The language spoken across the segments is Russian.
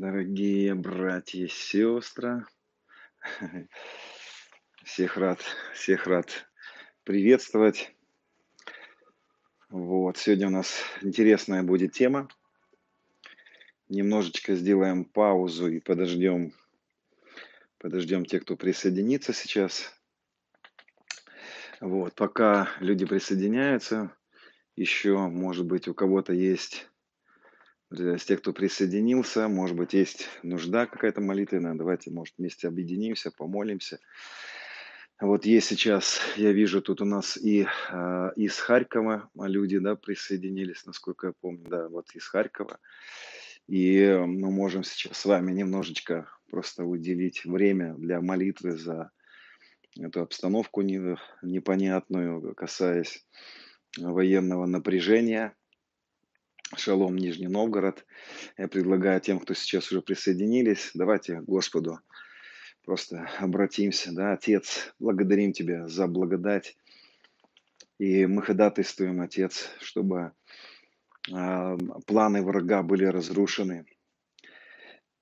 Дорогие братья и сестры, всех рад, всех рад приветствовать. Вот, сегодня у нас интересная будет тема. Немножечко сделаем паузу и подождем, подождем тех, кто присоединится сейчас. Вот, пока люди присоединяются, еще, может быть, у кого-то есть Из тех, кто присоединился, может быть, есть нужда какая-то молитвенная, давайте, может, вместе объединимся, помолимся. Вот есть сейчас, я вижу, тут у нас и э, из Харькова люди, да, присоединились, насколько я помню, да, вот из Харькова. И мы можем сейчас с вами немножечко просто уделить время для молитвы за эту обстановку непонятную, касаясь военного напряжения – Шалом, Нижний Новгород. Я предлагаю тем, кто сейчас уже присоединились, давайте Господу просто обратимся. Да? Отец, благодарим Тебя за благодать. И мы ходатайствуем, Отец, чтобы э, планы врага были разрушены.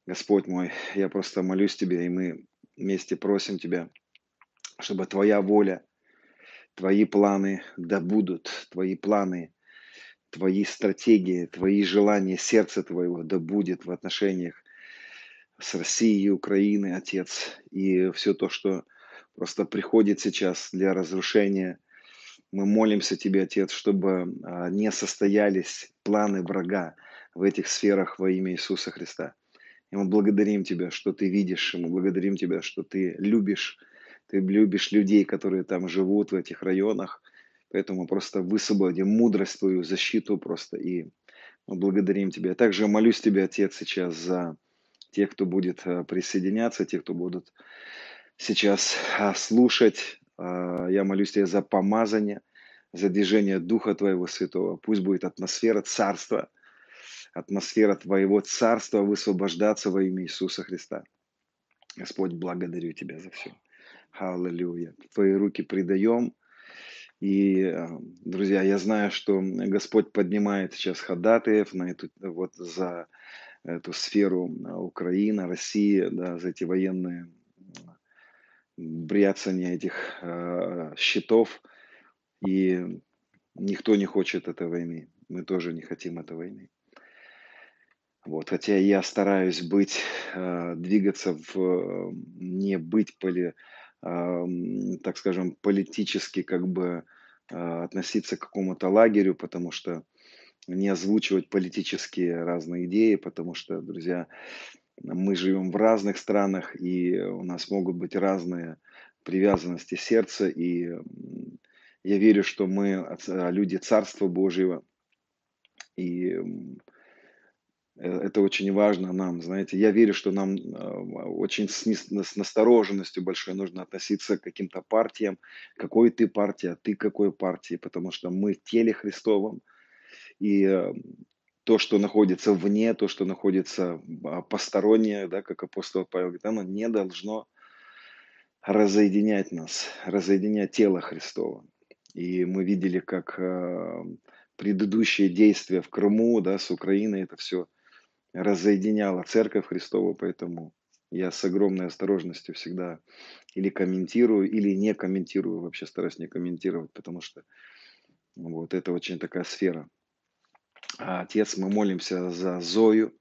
Господь мой, я просто молюсь Тебе, и мы вместе просим Тебя, чтобы Твоя воля, Твои планы да будут, Твои планы – твои стратегии, твои желания, сердце твоего да будет в отношениях с Россией и Украиной, Отец, и все то, что просто приходит сейчас для разрушения. Мы молимся Тебе, Отец, чтобы а, не состоялись планы врага в этих сферах во имя Иисуса Христа. И мы благодарим Тебя, что Ты видишь, и мы благодарим Тебя, что Ты любишь, Ты любишь людей, которые там живут в этих районах – Поэтому просто высвободим мудрость Твою, защиту просто. И мы благодарим Тебя. Также молюсь Тебе, Отец, сейчас за тех, кто будет э, присоединяться, тех, кто будут сейчас а, слушать. А, я молюсь Тебе за помазание, за движение Духа Твоего Святого. Пусть будет атмосфера Царства, атмосфера Твоего Царства высвобождаться во имя Иисуса Христа. Господь, благодарю Тебя за все. Аллилуйя. Твои руки предаем – и, э, друзья, я знаю, что Господь поднимает сейчас ходатаев на эту, вот за эту сферу э, Украины, России, да, за эти военные бряцания этих э, щитов. И никто не хочет этой войны. Мы тоже не хотим этой войны. Вот, хотя я стараюсь быть, э, двигаться в, не быть поли, так скажем, политически как бы а, относиться к какому-то лагерю, потому что не озвучивать политические разные идеи, потому что, друзья, мы живем в разных странах, и у нас могут быть разные привязанности сердца, и я верю, что мы люди Царства Божьего, и это очень важно нам, знаете. Я верю, что нам а, очень с, настороженностью большой нужно относиться к каким-то партиям. Какой ты партия, ты какой партии, потому что мы в теле Христовом. И э, то, что находится вне, то, что находится а, постороннее, да, как апостол Павел говорит, оно не должно разоединять нас, разоединять тело Христова. И мы видели, как э, предыдущие действия в Крыму, да, с Украиной, это все разоединяла Церковь Христову, поэтому я с огромной осторожностью всегда или комментирую, или не комментирую, вообще стараюсь не комментировать, потому что вот это очень такая сфера. А отец, мы молимся за Зою,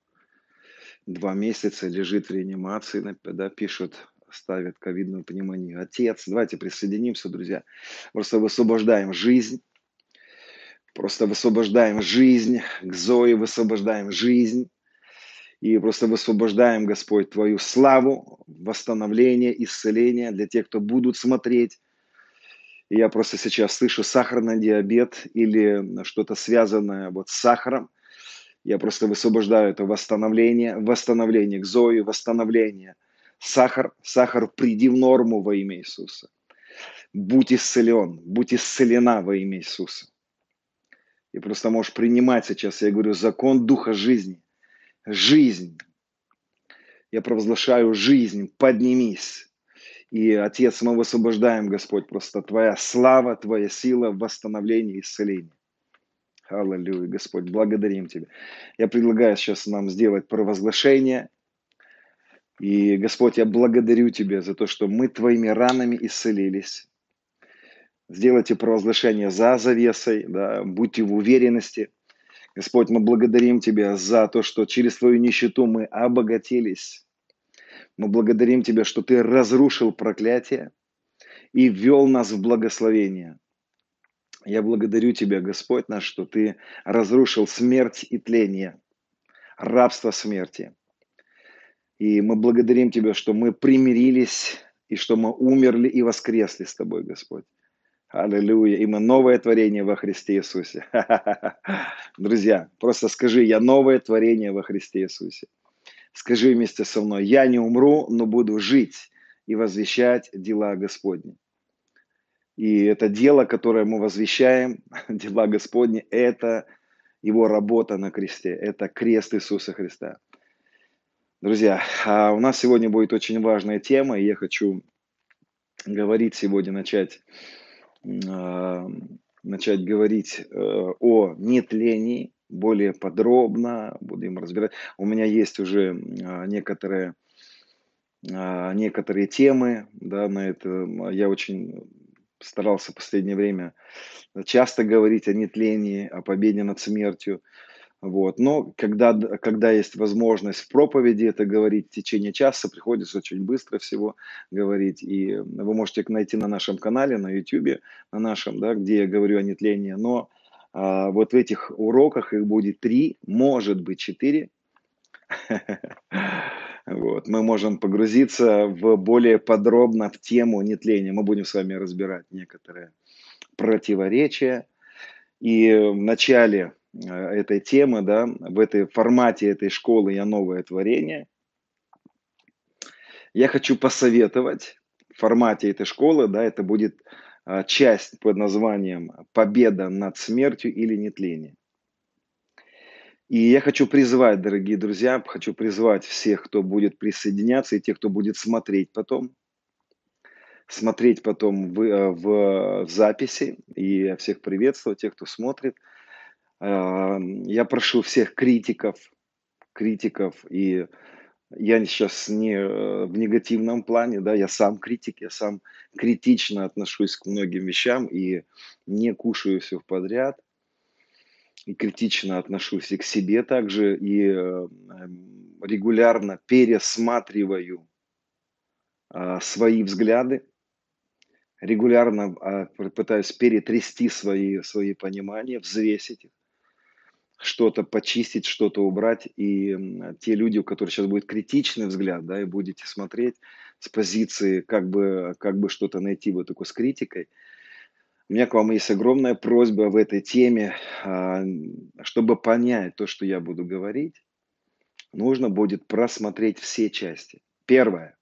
два месяца лежит в реанимации, да, пишут, ставят ковидную пневмонию. Отец, давайте присоединимся, друзья. Просто высвобождаем жизнь, просто высвобождаем жизнь, к Зое высвобождаем жизнь, и просто высвобождаем, Господь, Твою славу, восстановление, исцеление для тех, кто будут смотреть. И я просто сейчас слышу сахарный диабет или что-то связанное вот с сахаром. Я просто высвобождаю это восстановление, восстановление к Зои, восстановление. Сахар, сахар, приди в норму во имя Иисуса. Будь исцелен, будь исцелена во имя Иисуса. И просто можешь принимать сейчас, я говорю, закон Духа жизни жизнь. Я провозглашаю жизнь, поднимись. И, Отец, мы высвобождаем, Господь, просто Твоя слава, Твоя сила, восстановление, исцеление. Аллилуйя, Господь, благодарим Тебя. Я предлагаю сейчас нам сделать провозглашение И, Господь, я благодарю Тебя за то, что мы Твоими ранами исцелились. Сделайте провозглашение за завесой, да, будьте в уверенности. Господь, мы благодарим Тебя за то, что через Твою нищету мы обогатились. Мы благодарим Тебя, что Ты разрушил проклятие и ввел нас в благословение. Я благодарю Тебя, Господь наш, что Ты разрушил смерть и тление, рабство смерти. И мы благодарим Тебя, что мы примирились, и что мы умерли и воскресли с Тобой, Господь. Аллилуйя. И мы новое творение во Христе Иисусе. Друзья, просто скажи, я новое творение во Христе Иисусе. Скажи вместе со мной, я не умру, но буду жить и возвещать дела Господни. И это дело, которое мы возвещаем, дела Господни, это его работа на кресте, это крест Иисуса Христа. Друзья, а у нас сегодня будет очень важная тема, и я хочу говорить сегодня, начать, начать говорить э, о нетлении, более подробно будем разбирать. У меня есть уже а, некоторые, а, некоторые темы да, на это. Я очень старался в последнее время часто говорить о нетлении, о победе над смертью. Вот. Но когда, когда есть возможность в проповеди это говорить в течение часа, приходится очень быстро всего говорить. И вы можете найти на нашем канале, на YouTube, на нашем, да, где я говорю о нетлении. Но а, вот в этих уроках их будет три, может быть четыре. Вот. Мы можем погрузиться в более подробно в тему нетления. Мы будем с вами разбирать некоторые противоречия. И в начале этой темы, да, в этой формате этой школы «Я новое творение», я хочу посоветовать в формате этой школы, да, это будет а, часть под названием «Победа над смертью или нетление». И я хочу призвать, дорогие друзья, хочу призвать всех, кто будет присоединяться, и тех, кто будет смотреть потом, смотреть потом в, э, в, в записи, и всех приветствую, тех, кто смотрит – я прошу всех критиков, критиков, и я сейчас не э, в негативном плане, да, я сам критик, я сам критично отношусь к многим вещам и не кушаю все подряд, и критично отношусь и к себе также, и э, регулярно пересматриваю свои взгляды, регулярно а, пытаюсь перетрясти свои, свои понимания, взвесить их что-то почистить, что-то убрать. И те люди, у которых сейчас будет критичный взгляд, да, и будете смотреть с позиции, как бы, как бы что-то найти вот такой с критикой, у меня к вам есть огромная просьба в этой теме, а, чтобы понять то, что я буду говорить, нужно будет просмотреть все части. Первое.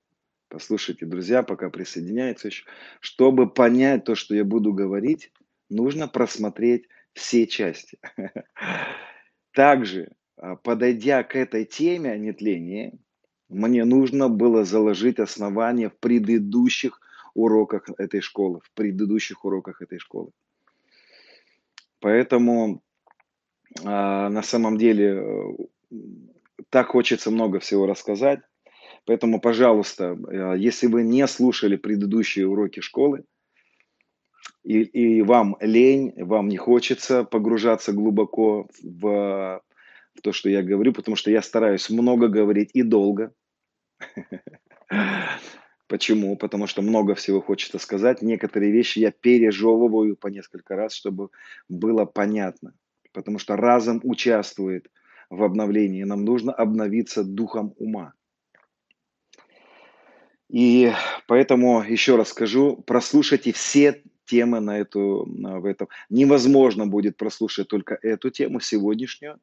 Послушайте, друзья, пока присоединяются еще. Чтобы понять то, что я буду говорить, нужно просмотреть все части. Также, а, подойдя к этой теме о нетлении, мне нужно было заложить основания в предыдущих уроках этой школы, в предыдущих уроках этой школы. Поэтому а, на самом деле э, так хочется много всего рассказать. Поэтому, пожалуйста, э, если вы не слушали предыдущие уроки школы, и, и вам лень, вам не хочется погружаться глубоко в, в то, что я говорю, потому что я стараюсь много говорить и долго. Почему? Потому что много всего хочется сказать. Некоторые вещи я пережевываю по несколько раз, чтобы было понятно. Потому что разум участвует в обновлении. Нам нужно обновиться духом ума. И поэтому еще раз скажу, прослушайте все темы на эту, в этом. Невозможно будет прослушать только эту тему сегодняшнюю,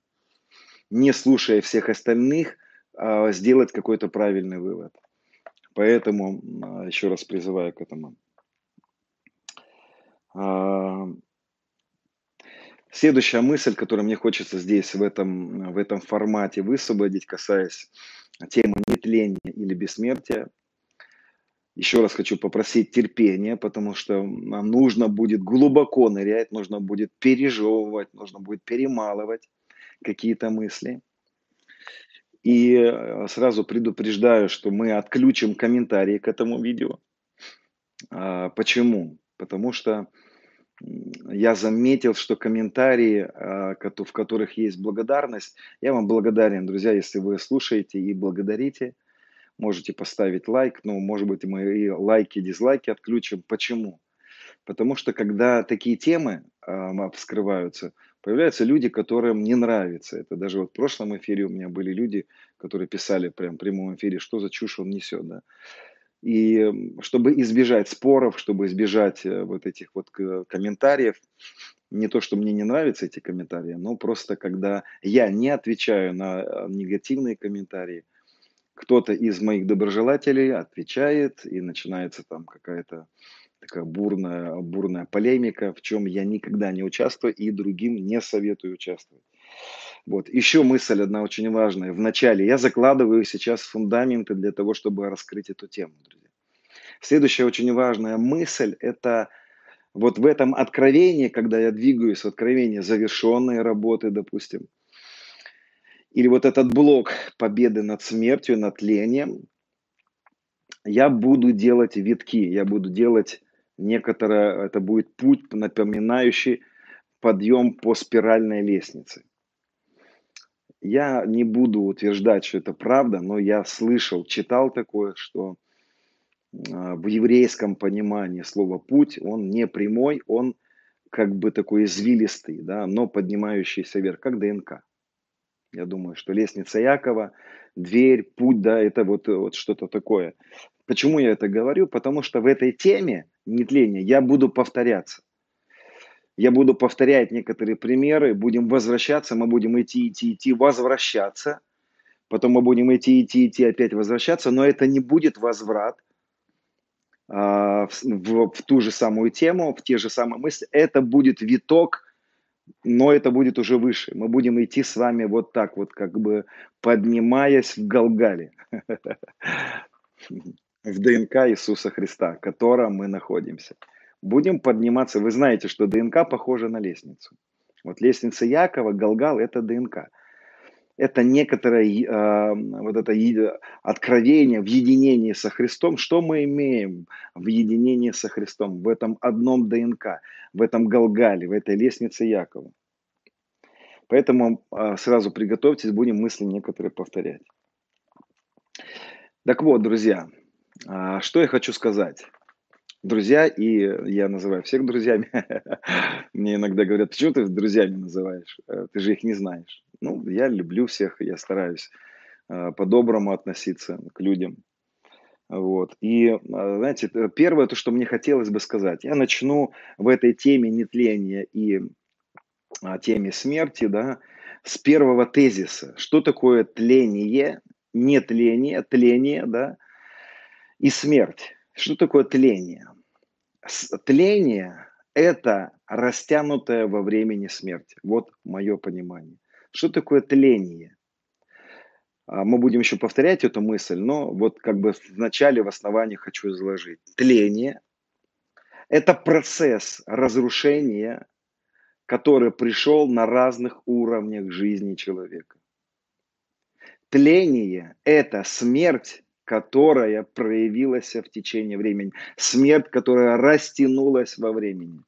не слушая всех остальных, а сделать какой-то правильный вывод. Поэтому а, еще раз призываю к этому. А, следующая мысль, которую мне хочется здесь, в этом, в этом формате высвободить, касаясь темы нетления или бессмертия, еще раз хочу попросить терпения, потому что нам нужно будет глубоко нырять, нужно будет пережевывать, нужно будет перемалывать какие-то мысли. И э, сразу предупреждаю, что мы отключим комментарии к этому видео. А, почему? Потому что я заметил, что комментарии, а, в которых есть благодарность, я вам благодарен, друзья, если вы слушаете и благодарите. Можете поставить лайк, ну, может быть, мы и лайки, дизлайки отключим. Почему? Потому что когда такие темы э, вскрываются, появляются люди, которым не нравится это. Даже вот в прошлом эфире у меня были люди, которые писали прям в прямом эфире, что за чушь он несет, да. И чтобы избежать споров, чтобы избежать э, вот этих вот комментариев, не то, что мне не нравятся эти комментарии, но просто когда я не отвечаю на э, негативные комментарии, кто-то из моих доброжелателей отвечает, и начинается там какая-то такая бурная, бурная полемика, в чем я никогда не участвую и другим не советую участвовать. Вот. Еще мысль одна очень важная. Вначале я закладываю сейчас фундаменты для того, чтобы раскрыть эту тему, друзья. Следующая очень важная мысль – это вот в этом откровении, когда я двигаюсь откровение завершенной работы, допустим, или вот этот блок победы над смертью, над тлением, я буду делать витки, я буду делать некоторое, это будет путь, напоминающий подъем по спиральной лестнице. Я не буду утверждать, что это правда, но я слышал, читал такое, что а, в еврейском понимании слова путь, он не прямой, он как бы такой извилистый, да, но поднимающийся вверх, как ДНК. Я думаю, что лестница Якова, дверь, путь, да, это вот, вот что-то такое. Почему я это говорю? Потому что в этой теме нетления я буду повторяться. Я буду повторять некоторые примеры, будем возвращаться, мы будем идти, идти, идти, возвращаться. Потом мы будем идти, идти, идти, опять возвращаться, но это не будет возврат а, в, в, в ту же самую тему, в те же самые мысли. Это будет виток, но это будет уже выше. Мы будем идти с вами вот так вот, как бы поднимаясь в Галгале, в ДНК Иисуса Христа, в котором мы находимся будем подниматься. Вы знаете, что ДНК похожа на лестницу. Вот лестница Якова, Галгал – это ДНК. Это некоторое э, вот это откровение в единении со Христом. Что мы имеем в единении со Христом? В этом одном ДНК, в этом Галгале, в этой лестнице Якова. Поэтому э, сразу приготовьтесь, будем мысли некоторые повторять. Так вот, друзья, э, что я хочу сказать друзья, и я называю всех друзьями. Мне иногда говорят, почему ты друзьями называешь? Э, ты же их не знаешь. Ну, я люблю всех, я стараюсь э, по-доброму относиться к людям. Вот. И, э, знаете, первое, то, что мне хотелось бы сказать, я начну в этой теме нетления и а, теме смерти, да, с первого тезиса. Что такое тление, нетление, тление, да, и смерть. Что такое тление? Тление – это растянутое во времени смерть. Вот мое понимание. Что такое тление? А, мы будем еще повторять эту мысль, но вот как бы в начале, в основании хочу изложить. Тление – это процесс разрушения, который пришел на разных уровнях жизни человека. Тление – это смерть которая проявилась в течение времени. Смерть, которая растянулась во времени.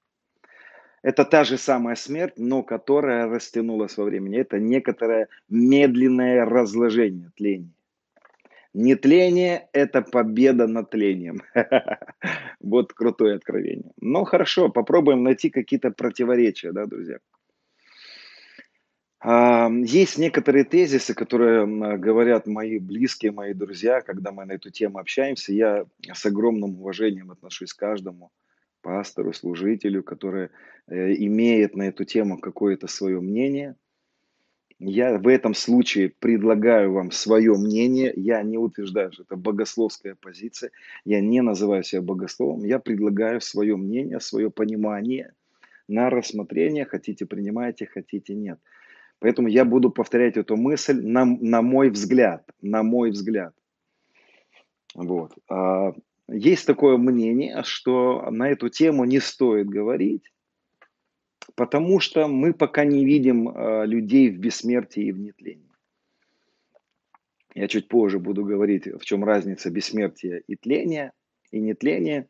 Это та же самая смерть, но которая растянулась во времени. Это некоторое медленное разложение, тление. Нетление – это победа над тлением. Вот крутое откровение. Ну хорошо, попробуем найти какие-то противоречия, да, друзья. Есть некоторые тезисы, которые говорят мои близкие, мои друзья, когда мы на эту тему общаемся. Я с огромным уважением отношусь к каждому пастору, служителю, который э, имеет на эту тему какое-то свое мнение. Я в этом случае предлагаю вам свое мнение. Я не утверждаю, что это богословская позиция. Я не называю себя богословом. Я предлагаю свое мнение, свое понимание на рассмотрение. Хотите принимайте, хотите нет. Поэтому я буду повторять эту мысль на, на мой взгляд, на мой взгляд. Вот. Есть такое мнение, что на эту тему не стоит говорить, потому что мы пока не видим а, людей в бессмертии и в нетлении. Я чуть позже буду говорить, в чем разница бессмертия и тления, и нетления.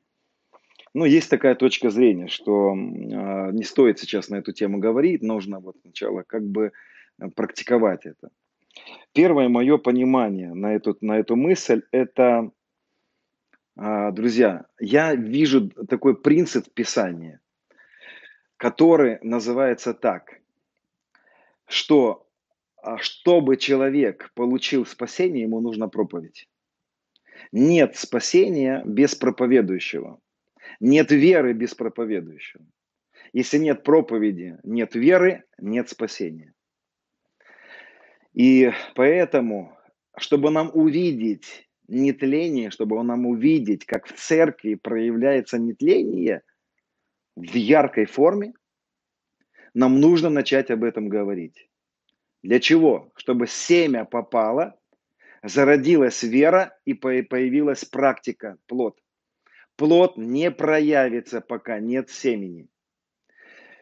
Ну, есть такая точка зрения, что э, не стоит сейчас на эту тему говорить, нужно вот сначала как бы э, практиковать это. Первое мое понимание на эту, на эту мысль – это, э, друзья, я вижу такой принцип Писания, который называется так, что а, чтобы человек получил спасение, ему нужна проповедь. Нет спасения без проповедующего. Нет веры без проповедующего. Если нет проповеди, нет веры, нет спасения. И поэтому, чтобы нам увидеть нетление, чтобы нам увидеть, как в церкви проявляется нетление в яркой форме, нам нужно начать об этом говорить. Для чего? Чтобы семя попало, зародилась вера и появилась практика, плод плод не проявится, пока нет семени.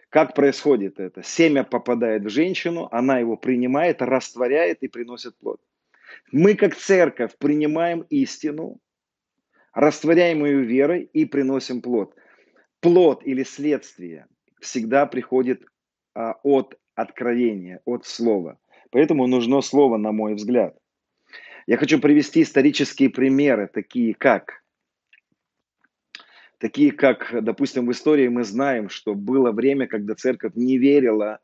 Как происходит это? Семя попадает в женщину, она его принимает, растворяет и приносит плод. Мы, как церковь, принимаем истину, растворяем ее верой и приносим плод. Плод или следствие всегда приходит а, от откровения, от слова. Поэтому нужно слово, на мой взгляд. Я хочу привести исторические примеры, такие как такие как, допустим, в истории мы знаем, что было время, когда церковь не верила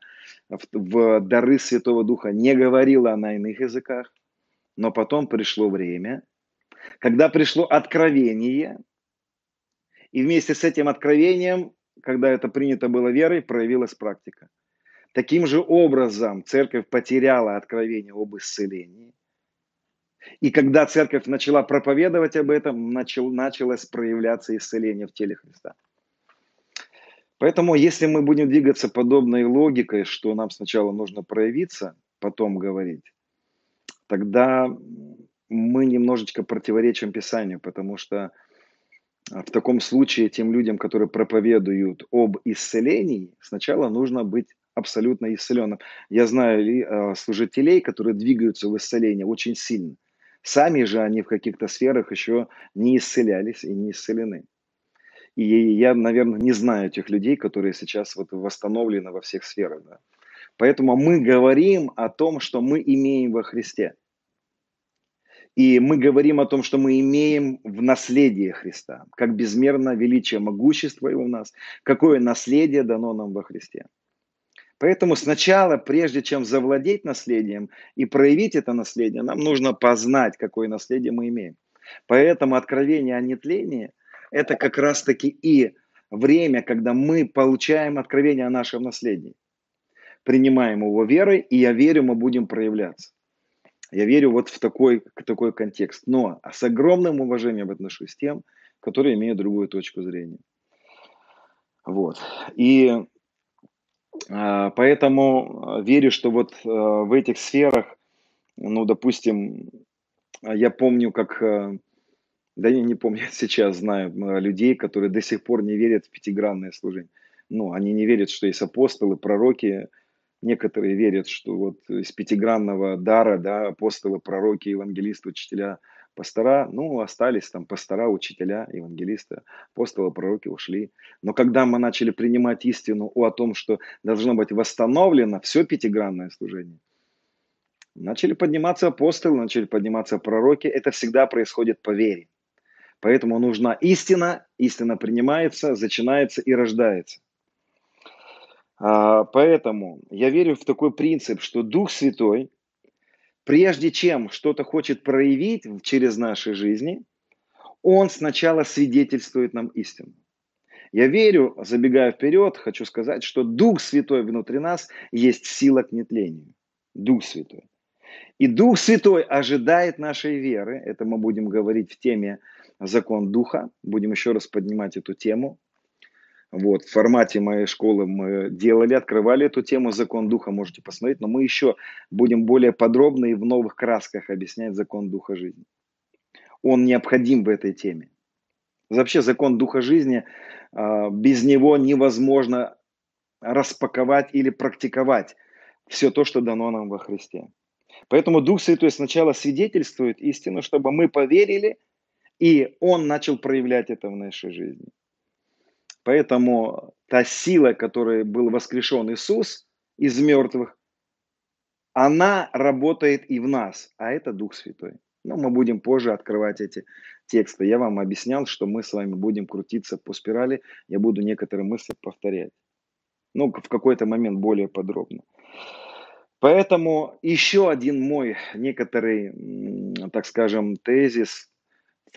в, в дары Святого Духа, не говорила на иных языках, но потом пришло время, когда пришло откровение, и вместе с этим откровением, когда это принято было верой, проявилась практика. Таким же образом церковь потеряла откровение об исцелении, и когда церковь начала проповедовать об этом, начал, началось проявляться исцеление в теле Христа. Поэтому, если мы будем двигаться подобной логикой, что нам сначала нужно проявиться, потом говорить, тогда мы немножечко противоречим Писанию, потому что в таком случае тем людям, которые проповедуют об исцелении, сначала нужно быть абсолютно исцеленным. Я знаю э, служителей, которые двигаются в исцелении очень сильно. Сами же они в каких-то сферах еще не исцелялись и не исцелены. И я, наверное, не знаю тех людей, которые сейчас вот восстановлены во всех сферах. Да. Поэтому мы говорим о том, что мы имеем во Христе. И мы говорим о том, что мы имеем в наследии Христа, как безмерно величие могущества его в нас, какое наследие дано нам во Христе. Поэтому сначала, прежде чем завладеть наследием и проявить это наследие, нам нужно познать, какое наследие мы имеем. Поэтому откровение о нетлении – это как раз-таки и время, когда мы получаем откровение о нашем наследии. Принимаем его верой, и я верю, мы будем проявляться. Я верю вот в такой, такой контекст. Но с огромным уважением отношусь к тем, которые имеют другую точку зрения. Вот. И а, поэтому а, верю, что вот а, в этих сферах, ну, допустим, я помню, как, да я не помню, сейчас знаю людей, которые до сих пор не верят в пятигранное служение. Ну, они не верят, что есть апостолы, пророки. Некоторые верят, что вот из пятигранного дара, да, апостолы, пророки, евангелисты, учителя – Пастора, ну, остались там пастора, учителя, евангелисты, апостолы, пророки ушли. Но когда мы начали принимать истину о том, что должно быть восстановлено все пятигранное служение, начали подниматься апостолы, начали подниматься пророки. Это всегда происходит по вере. Поэтому нужна истина, истина принимается, зачинается и рождается. А, поэтому я верю в такой принцип, что Дух Святой прежде чем что-то хочет проявить через наши жизни, он сначала свидетельствует нам истину. Я верю, забегая вперед, хочу сказать, что Дух Святой внутри нас есть сила к нетлению. Дух Святой. И Дух Святой ожидает нашей веры. Это мы будем говорить в теме закон Духа. Будем еще раз поднимать эту тему. Вот, в формате моей школы мы делали, открывали эту тему «Закон Духа», можете посмотреть, но мы еще будем более подробно и в новых красках объяснять закон Духа жизни. Он необходим в этой теме. Вообще закон Духа жизни, а, без него невозможно распаковать или практиковать все то, что дано нам во Христе. Поэтому Дух Святой сначала свидетельствует истину, чтобы мы поверили, и Он начал проявлять это в нашей жизни. Поэтому та сила, которой был воскрешен Иисус из мертвых, она работает и в нас, а это Дух Святой. Но мы будем позже открывать эти тексты. Я вам объяснял, что мы с вами будем крутиться по спирали. Я буду некоторые мысли повторять. Ну, в какой-то момент более подробно. Поэтому еще один мой некоторый, так скажем, тезис,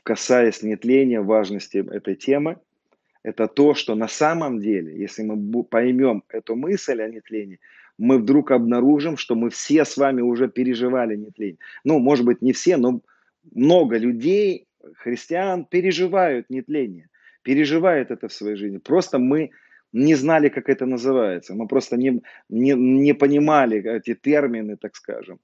касаясь нетления, важности этой темы, это то, что на самом деле, если мы поймем эту мысль о нетлении, мы вдруг обнаружим, что мы все с вами уже переживали нетление. Ну, может быть, не все, но много людей, христиан, переживают нетление, переживают это в своей жизни. Просто мы не знали, как это называется. Мы просто не, не, не понимали эти термины, так скажем.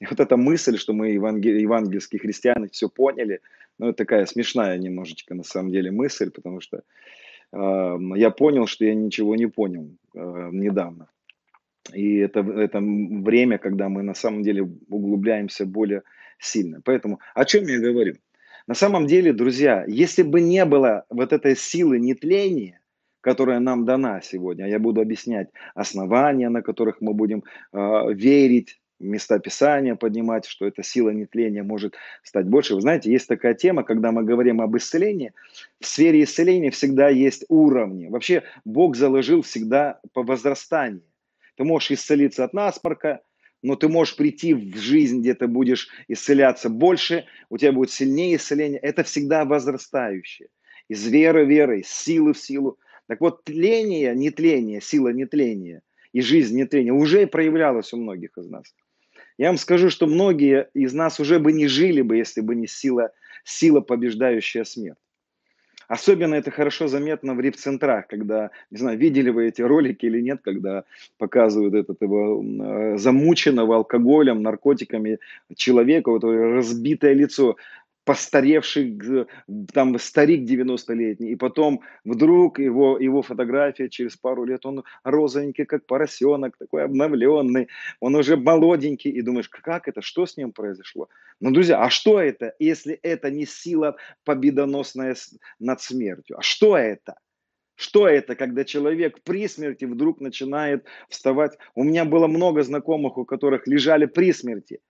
И вот эта мысль, что мы евангел, евангельские христиане все поняли, ну, это такая смешная немножечко на самом деле мысль, потому что э, я понял, что я ничего не понял э, недавно. И это, это время, когда мы на самом деле углубляемся более сильно. Поэтому о чем я говорю? На самом деле, друзья, если бы не было вот этой силы нетления, которая нам дана сегодня. Я буду объяснять основания, на которых мы будем э, верить, места Писания поднимать, что эта сила нетления может стать больше. Вы знаете, есть такая тема, когда мы говорим об исцелении, в сфере исцеления всегда есть уровни. Вообще Бог заложил всегда по возрастанию. Ты можешь исцелиться от насморка, но ты можешь прийти в жизнь, где ты будешь исцеляться больше, у тебя будет сильнее исцеление. Это всегда возрастающее. Из веры в веру, из силы в силу. Так вот, тление, нетление, сила нетления и жизнь нетления уже проявлялась у многих из нас. Я вам скажу, что многие из нас уже бы не жили бы, если бы не сила, сила побеждающая смерть. Особенно это хорошо заметно в репцентрах, когда, не знаю, видели вы эти ролики или нет, когда показывают этот его э, замученного алкоголем, наркотиками человека, вот разбитое лицо, постаревший там старик 90-летний, и потом вдруг его, его фотография через пару лет, он розовенький, как поросенок, такой обновленный, он уже молоденький, и думаешь, как это, что с ним произошло? Ну, друзья, а что это, если это не сила победоносная над смертью? А что это? Что это, когда человек при смерти вдруг начинает вставать? У меня было много знакомых, у которых лежали при смерти –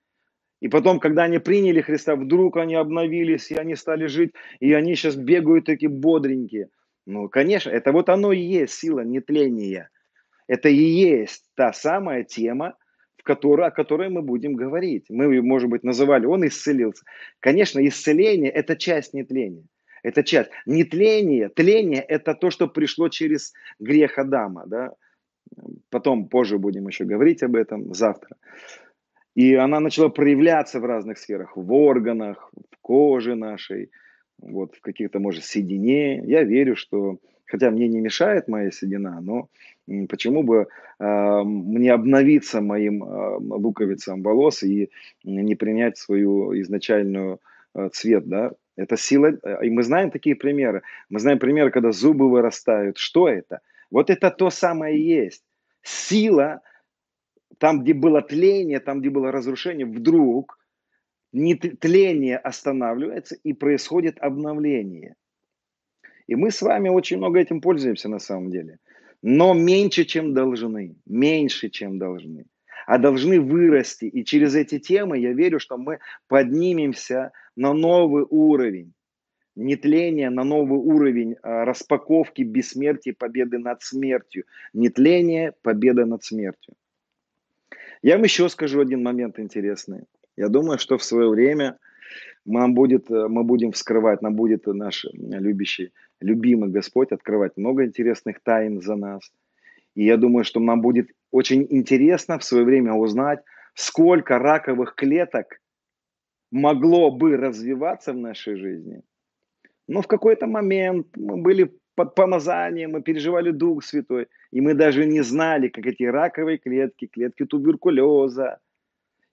и потом, когда они приняли Христа, вдруг они обновились, и они стали жить, и они сейчас бегают такие бодренькие. Ну, конечно, это вот оно и есть сила нетления. Это и есть та самая тема, в которой, о которой мы будем говорить. Мы, может быть, называли, он исцелился. Конечно, исцеление – это часть нетления. Это часть. Нетление, тление – это то, что пришло через грех Адама. Да? Потом, позже будем еще говорить об этом, завтра. И она начала проявляться в разных сферах, в органах, в коже нашей, вот в каких-то, может, седине. Я верю, что, хотя мне не мешает моя седина, но почему бы э, мне обновиться моим э, луковицам волос и не принять свою изначальную э, цвет, да? Это сила, и мы знаем такие примеры. Мы знаем примеры, когда зубы вырастают. Что это? Вот это то самое и есть. Сила там, где было тление, там, где было разрушение, вдруг не тление останавливается и происходит обновление. И мы с вами очень много этим пользуемся на самом деле. Но меньше, чем должны. Меньше, чем должны. А должны вырасти. И через эти темы я верю, что мы поднимемся на новый уровень нетление на новый уровень а, распаковки бессмертия, победы над смертью. Нетление, победа над смертью. Я вам еще скажу один момент интересный. Я думаю, что в свое время нам будет, э, мы будем вскрывать, нам будет наш любящий, любимый Господь открывать много интересных тайн за нас. И я думаю, что нам будет очень интересно в свое время узнать, сколько раковых клеток могло бы развиваться в нашей жизни. Но в какой-то момент мы были под помазанием, мы переживали Дух Святой, и мы даже не знали, как эти раковые клетки, клетки туберкулеза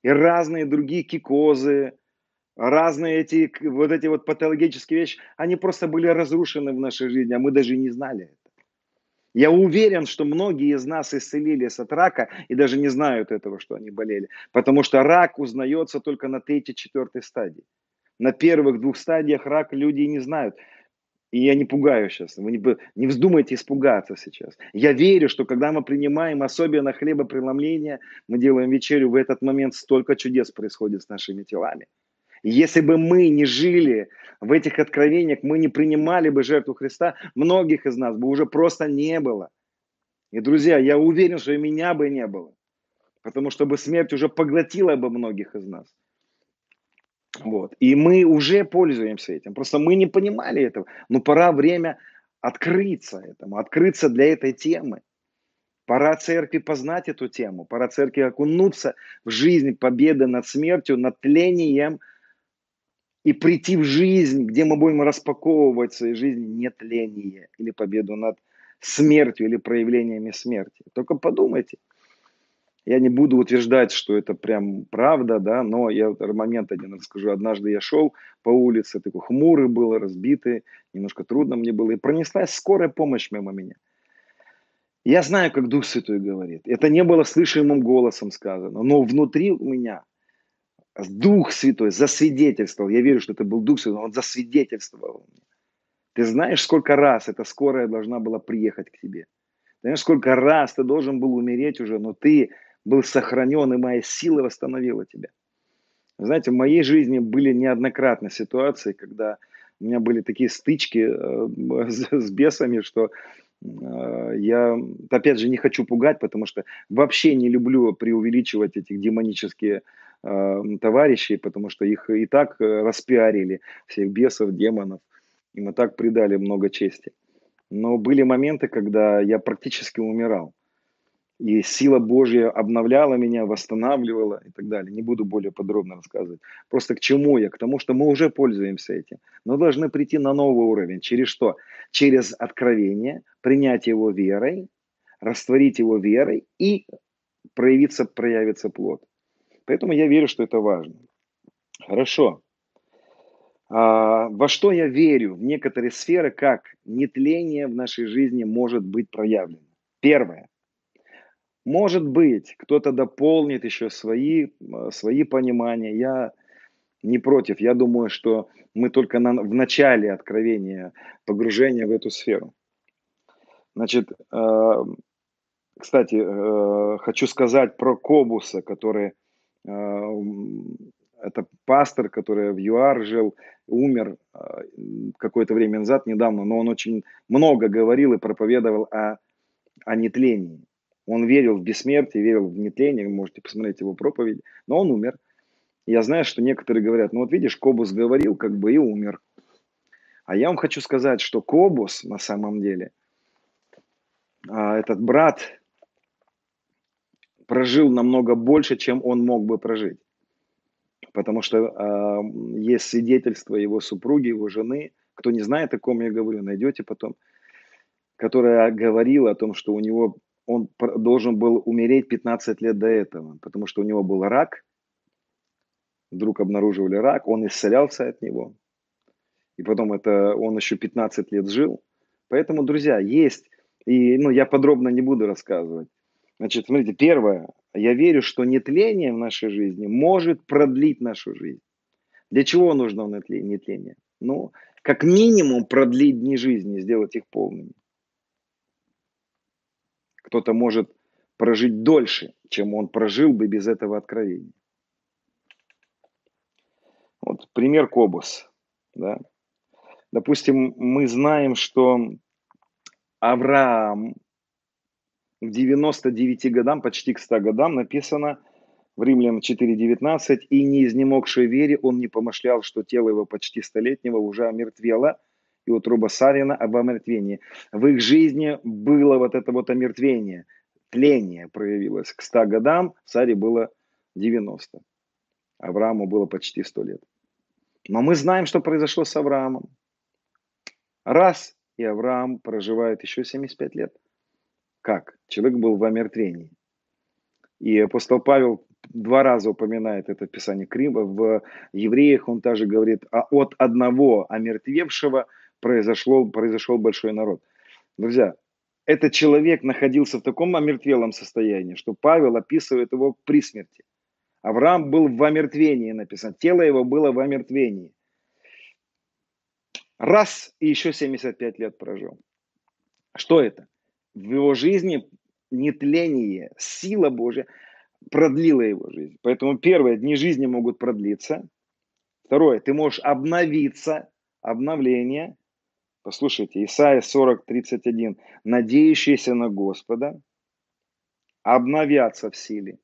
и разные другие кикозы, разные эти вот эти вот патологические вещи, они просто были разрушены в нашей жизни, а мы даже не знали это. Я уверен, что многие из нас исцелились от рака и даже не знают этого, что они болели. Потому что рак узнается только на третьей, четвертой стадии. На первых двух стадиях рака люди не знают. И я не пугаю сейчас. Вы не, не вздумайте испугаться сейчас. Я верю, что когда мы принимаем особенно хлебопреломление, мы делаем вечерю, в этот момент столько чудес происходит с нашими телами. Если бы мы не жили в этих откровениях, мы не принимали бы жертву Христа, многих из нас бы уже просто не было. И, друзья, я уверен, что и меня бы не было. Потому что бы смерть уже поглотила бы многих из нас. Вот. И мы уже пользуемся этим. Просто мы не понимали этого. Но пора время открыться этому, открыться для этой темы. Пора церкви познать эту тему. Пора церкви окунуться в жизнь победы над смертью, над тлением и прийти в жизнь, где мы будем распаковывать в своей жизни нетление или победу над смертью или проявлениями смерти. Только подумайте – я не буду утверждать, что это прям правда, да, но я момент один расскажу. Однажды я шел по улице, такой хмурый был, разбитый, немножко трудно мне было, и пронеслась скорая помощь мимо меня. Я знаю, как Дух Святой говорит. Это не было слышимым голосом сказано, но внутри у меня Дух Святой засвидетельствовал. Я верю, что это был Дух Святой, он засвидетельствовал. Ты знаешь, сколько раз эта скорая должна была приехать к тебе? Знаешь, сколько раз ты должен был умереть уже, но ты был сохранен, и моя сила восстановила тебя. Знаете, в моей жизни были неоднократно ситуации, когда у меня были такие стычки э, с, бесами, что э, я, опять же, не хочу пугать, потому что вообще не люблю преувеличивать этих демонические э, товарищей, потому что их и так распиарили, всех бесов, демонов. Им и так придали много чести. Но были моменты, когда я практически умирал. И сила Божья обновляла меня, восстанавливала и так далее. Не буду более подробно рассказывать. Просто к чему я? К тому, что мы уже пользуемся этим. Но должны прийти на новый уровень. Через что? Через откровение, принять его верой, растворить его верой и проявиться, проявится плод. Поэтому я верю, что это важно. Хорошо. А, во что я верю в некоторые сферы, как нетление в нашей жизни может быть проявлено? Первое – может быть, кто-то дополнит еще свои, э, свои понимания. Я не против. Я думаю, что мы только на, в начале откровения, погружения в эту сферу. Значит, э, кстати, э, хочу сказать про Кобуса, который, э, это пастор, который в ЮАР жил, умер э, какое-то время назад, недавно, но он очень много говорил и проповедовал о, о нетлении. Он верил в бессмертие, верил в нетление, вы можете посмотреть его проповедь, но он умер. Я знаю, что некоторые говорят, ну вот видишь, Кобус говорил, как бы и умер. А я вам хочу сказать, что Кобус на самом деле, а, этот брат прожил намного больше, чем он мог бы прожить. Потому что э, есть свидетельство его супруги, его жены. Кто не знает, о ком я говорю, найдете потом. Которая говорила о том, что у него он должен был умереть 15 лет до этого, потому что у него был рак, вдруг обнаруживали рак, он исцелялся от него, и потом это он еще 15 лет жил. Поэтому, друзья, есть, и ну, я подробно не буду рассказывать. Значит, смотрите, первое, я верю, что нетление в нашей жизни может продлить нашу жизнь. Для чего нужно нетление? Ну, как минимум продлить дни жизни, сделать их полными. Кто-то может прожить дольше, чем он прожил бы без этого откровения. Вот пример Кобус. Да? Допустим, мы знаем, что Авраам к 99 годам, почти к 100 годам написано в Римлян 4.19, «И не изнемогшей вере он не помышлял, что тело его почти столетнего уже омертвело, и утроба Сарина об омертвении. В их жизни было вот это вот омертвение, тление проявилось. К 100 годам Саре было 90. Аврааму было почти 100 лет. Но мы знаем, что произошло с Авраамом. Раз, и Авраам проживает еще 75 лет. Как? Человек был в омертвении. И апостол Павел два раза упоминает это в Писании Крима. В евреях он также говорит, а от одного омертвевшего произошло, произошел большой народ. Друзья, этот человек находился в таком омертвелом состоянии, что Павел описывает его при смерти. Авраам был в омертвении написано, тело его было в омертвении. Раз и еще 75 лет прожил. Что это? В его жизни нетление, сила Божья продлила его жизнь. Поэтому первое, дни жизни могут продлиться. Второе, ты можешь обновиться, обновление. Послушайте, Исайя 40, 31. Надеющиеся на Господа обновятся в силе.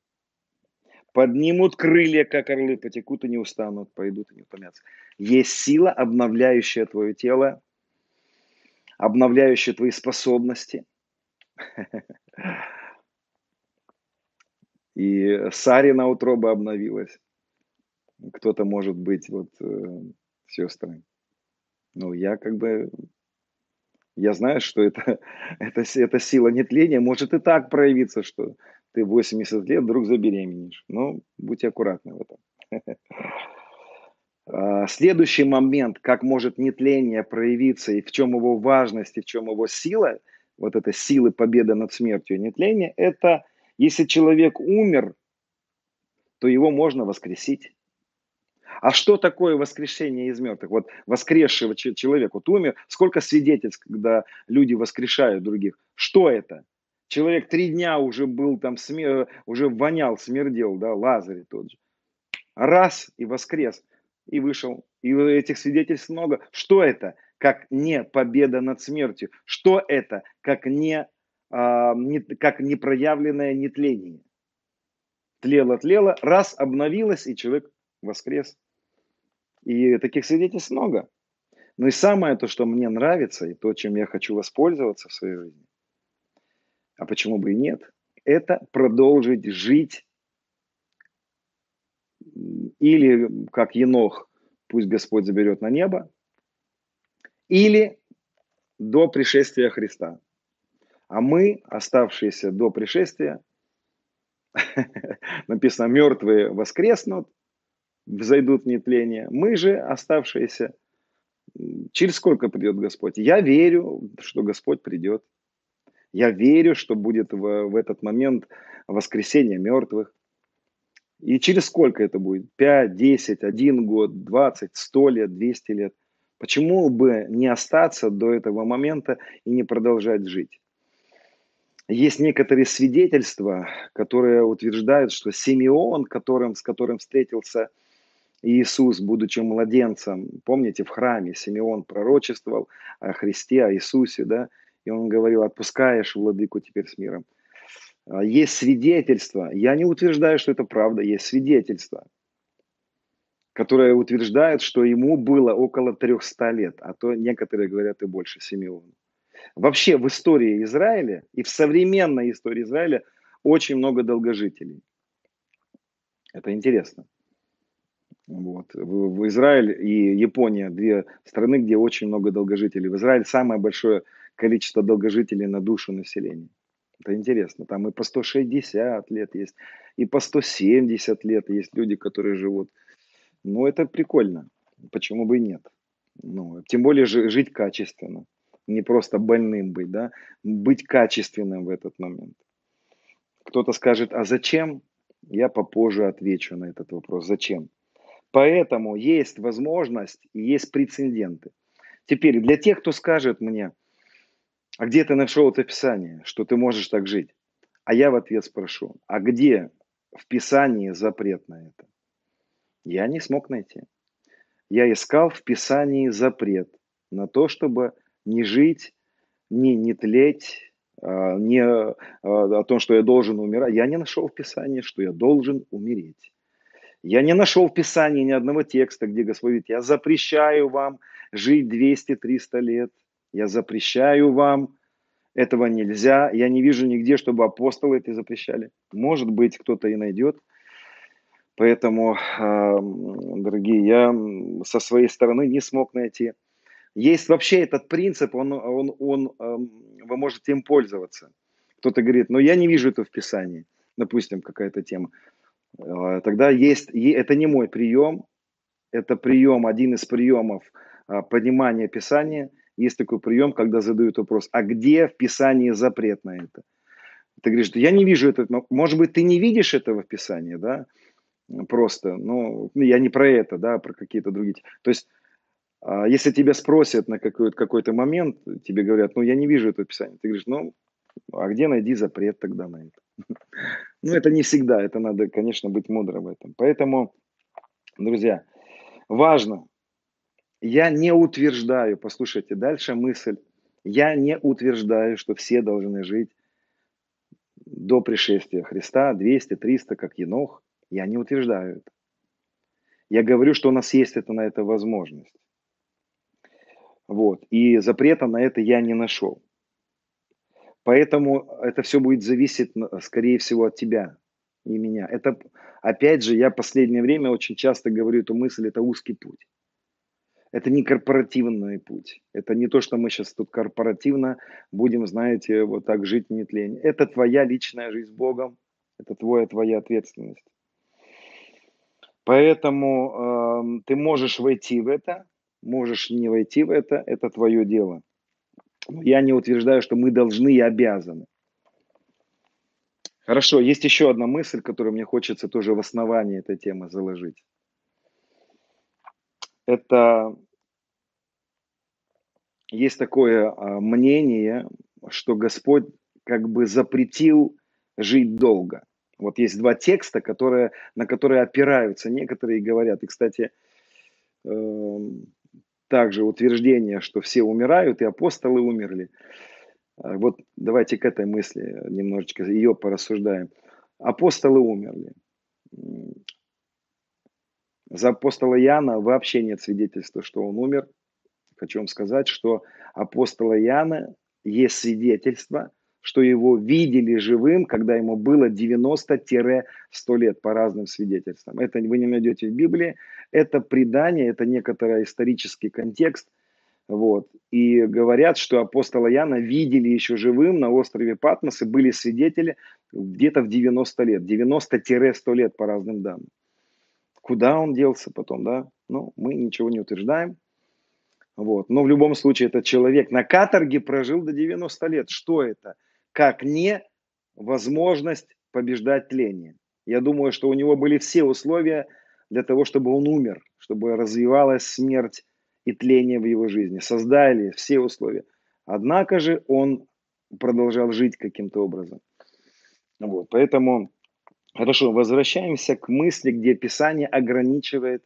Поднимут крылья, как орлы, потекут и не устанут, пойдут и не утомятся. Есть сила, обновляющая твое тело, обновляющая твои способности. И Сарина утроба обновилась. Кто-то может быть вот э, сестры. Ну, я как бы, я знаю, что это, это, это сила нетления может и так проявиться, что ты 80 лет вдруг забеременеешь. Ну, будьте аккуратны в этом. А, следующий момент, как может нетление проявиться и в чем его важность, и в чем его сила, вот эта сила победы над смертью и нетления, это если человек умер, то его можно воскресить. А что такое воскрешение из мертвых? Вот воскресшего человека, вот умер, сколько свидетельств, когда люди воскрешают других. Что это? Человек три дня уже был там, смер... уже вонял, смердел, да, Лазарь тот же. Раз и воскрес, и вышел. И этих свидетельств много. Что это? Как не победа над смертью. Что это? Как не, а, не как непроявленное нетление. Тлело, тлело, раз обновилось, и человек воскрес. И таких свидетельств много. Ну и самое то, что мне нравится, и то, чем я хочу воспользоваться в своей жизни, а почему бы и нет, это продолжить жить или как Енох, пусть Господь заберет на небо, или до пришествия Христа. А мы, оставшиеся до пришествия, написано, мертвые воскреснут, взойдут в нетление. Мы же, оставшиеся, через сколько придет Господь? Я верю, что Господь придет. Я верю, что будет в, в этот момент воскресение мертвых. И через сколько это будет? 5, 10, 1 год, 20, 100 лет, 200 лет. Почему бы не остаться до этого момента и не продолжать жить? Есть некоторые свидетельства, которые утверждают, что Симеон, которым, с которым встретился Иисус, будучи младенцем, помните, в храме Симеон пророчествовал о Христе, о Иисусе, да, и он говорил, отпускаешь владыку теперь с миром. А, есть свидетельства, я не утверждаю, что это правда, есть свидетельства, которые утверждают, что ему было около 300 лет, а то некоторые говорят и больше Симеону. Вообще в истории Израиля и в современной истории Израиля очень много долгожителей. Это интересно. Вот. В, в Израиль и Япония две страны, где очень много долгожителей. В Израиле самое большое количество долгожителей на душу населения. Это интересно. Там и по 160 лет есть, и по 170 лет есть люди, которые живут. Ну, это прикольно. Почему бы и нет? Ну, тем более жить качественно. Не просто больным быть, да? Быть качественным в этот момент. Кто-то скажет, а зачем? Я попозже отвечу на этот вопрос. Зачем? Поэтому есть возможность и есть прецеденты. Теперь для тех, кто скажет мне, а где ты нашел это Писание, что ты можешь так жить? А я в ответ спрошу, а где в Писании запрет на это? Я не смог найти. Я искал в Писании запрет на то, чтобы не жить, не, не тлеть, а, не а, о том, что я должен умирать. Я не нашел в Писании, что я должен умереть. Я не нашел в Писании ни одного текста, где Господь говорит, я запрещаю вам жить 200-300 лет. Я запрещаю вам, этого нельзя. Я не вижу нигде, чтобы апостолы это запрещали. Может быть, кто-то и найдет. Поэтому, дорогие, я со своей стороны не смог найти. Есть вообще этот принцип, он, он, он, вы можете им пользоваться. Кто-то говорит, но я не вижу это в Писании, допустим, какая-то тема. А, тогда есть, это не мой прием, это прием, один из приемов а, понимания Писания. есть такой прием, когда задают вопрос, а где в Писании запрет на это? Ты говоришь, я не вижу это. Может быть, ты не видишь этого в Писании, да? Просто, ну, я не про это, да, а про какие-то другие. То есть, если тебя спросят на какой-то какой момент, тебе говорят, ну, я не вижу этого Писания. Ты говоришь, ну, а где найди запрет тогда на это? Ну, это не всегда, это надо, конечно, быть мудрым в этом. Поэтому, друзья, важно, я не утверждаю, послушайте, дальше мысль, я не утверждаю, что все должны жить до пришествия Христа 200, 300, как Енох. Я не утверждаю это. Я говорю, что у нас есть это на это возможность. Вот. И запрета на это я не нашел. Поэтому это все будет зависеть, скорее всего, от тебя и меня. Это, опять же, я последнее время очень часто говорю эту мысль, это узкий путь. Это не корпоративный путь. Это не то, что мы сейчас тут корпоративно будем, знаете, вот так жить в нетлении. Это твоя личная жизнь с Богом. Это твоя, твоя ответственность. Поэтому э, ты можешь войти в это, можешь не войти в это, это твое дело. Я не утверждаю, что мы должны и обязаны. Хорошо, есть еще одна мысль, которую мне хочется тоже в основании этой темы заложить. Это есть такое а, мнение, что Господь как бы запретил жить долго. Вот есть два текста, которые, на которые опираются некоторые и говорят. И, кстати, эм, также утверждение, что все умирают, и апостолы умерли. А, вот давайте к этой мысли немножечко ее порассуждаем. Апостолы умерли. За апостола Яна вообще нет свидетельства, что он умер. Хочу вам сказать, что апостола Яна есть свидетельство – что его видели живым, когда ему было 90-100 лет по разным свидетельствам. Это вы не найдете в Библии. Это предание, это некоторый исторический контекст. Вот. И говорят, что апостола Яна видели еще живым на острове Патмос и были свидетели где-то в 90 лет. 90-100 лет по разным данным. Куда он делся потом, да? Ну, мы ничего не утверждаем. Вот. Но в любом случае этот человек на каторге прожил до 90 лет. Что это? как не возможность побеждать тление. Я думаю, что у него были все условия для того, чтобы он умер, чтобы развивалась смерть и тление в его жизни. Создали все условия. Однако же он продолжал жить каким-то образом. Вот, поэтому, хорошо, возвращаемся к мысли, где Писание ограничивает,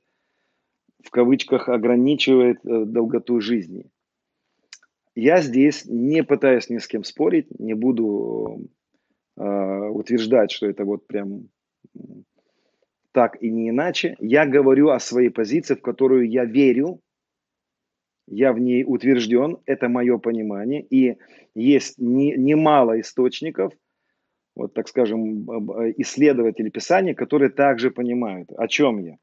в кавычках, ограничивает э, долготу жизни. Я здесь не пытаюсь ни с кем спорить, не буду э, утверждать, что это вот прям так и не иначе. Я говорю о своей позиции, в которую я верю, я в ней утвержден, это мое понимание, и есть не, немало источников, вот так скажем, исследователей Писания, которые также понимают, о чем я.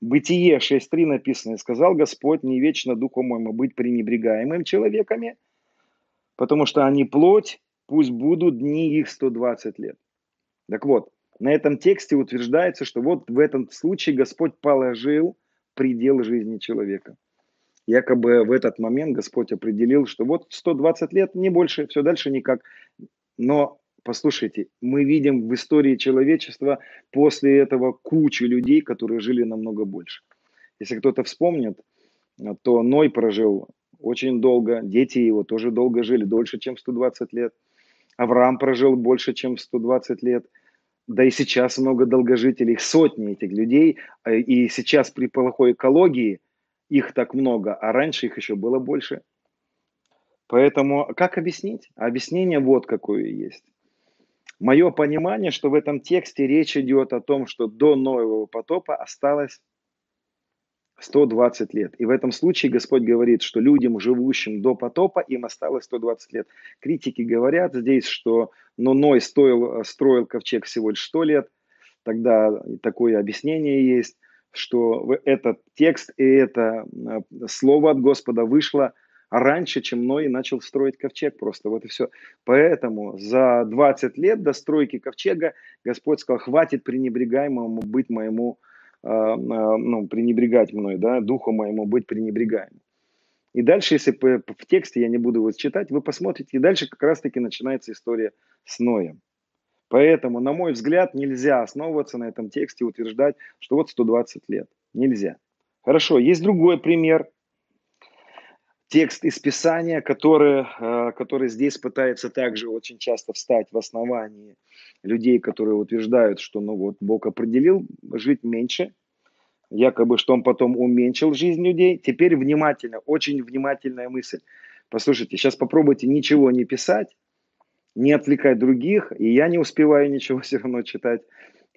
Бытие 6.3 написано, «Сказал Господь, не вечно духу моему быть пренебрегаемым человеками, потому что они плоть, пусть будут дни их 120 лет». Так вот, на этом тексте утверждается, что вот в этом случае Господь положил предел жизни человека. Якобы в этот момент Господь определил, что вот 120 лет, не больше, все дальше никак. Но Послушайте, мы видим в истории человечества после этого кучу людей, которые жили намного больше. Если кто-то вспомнит, то Ной прожил очень долго, дети его тоже долго жили, дольше, чем 120 лет. Авраам прожил больше, чем 120 лет. Да и сейчас много долгожителей, сотни этих людей. И сейчас при плохой экологии их так много, а раньше их еще было больше. Поэтому как объяснить? Объяснение вот какое есть. Мое понимание, что в этом тексте речь идет о том, что до Ноевого потопа осталось 120 лет. И в этом случае Господь говорит, что людям, живущим до потопа, им осталось 120 лет. Критики говорят здесь, что но Ной стоил, строил ковчег всего лишь 100 лет. Тогда такое объяснение есть, что этот текст и это э, слово от Господа вышло раньше, чем Ной начал строить ковчег просто. Вот и все. Поэтому за 20 лет до стройки ковчега Господь сказал, хватит пренебрегаемому быть моему, ну, пренебрегать мной, да, духу моему быть пренебрегаемым. И дальше, если в тексте я не буду его читать, вы посмотрите, и дальше как раз-таки начинается история с Ноем. Поэтому, на мой взгляд, нельзя основываться на этом тексте и утверждать, что вот 120 лет. Нельзя. Хорошо, есть другой пример. Текст из Писания, который, э, который здесь пытается также очень часто встать в основании людей, которые утверждают, что ну вот Бог определил жить меньше, якобы, что он потом уменьшил жизнь людей. Теперь внимательно, очень внимательная мысль. Послушайте, сейчас попробуйте ничего не писать, не отвлекать других, и я не успеваю ничего все равно читать.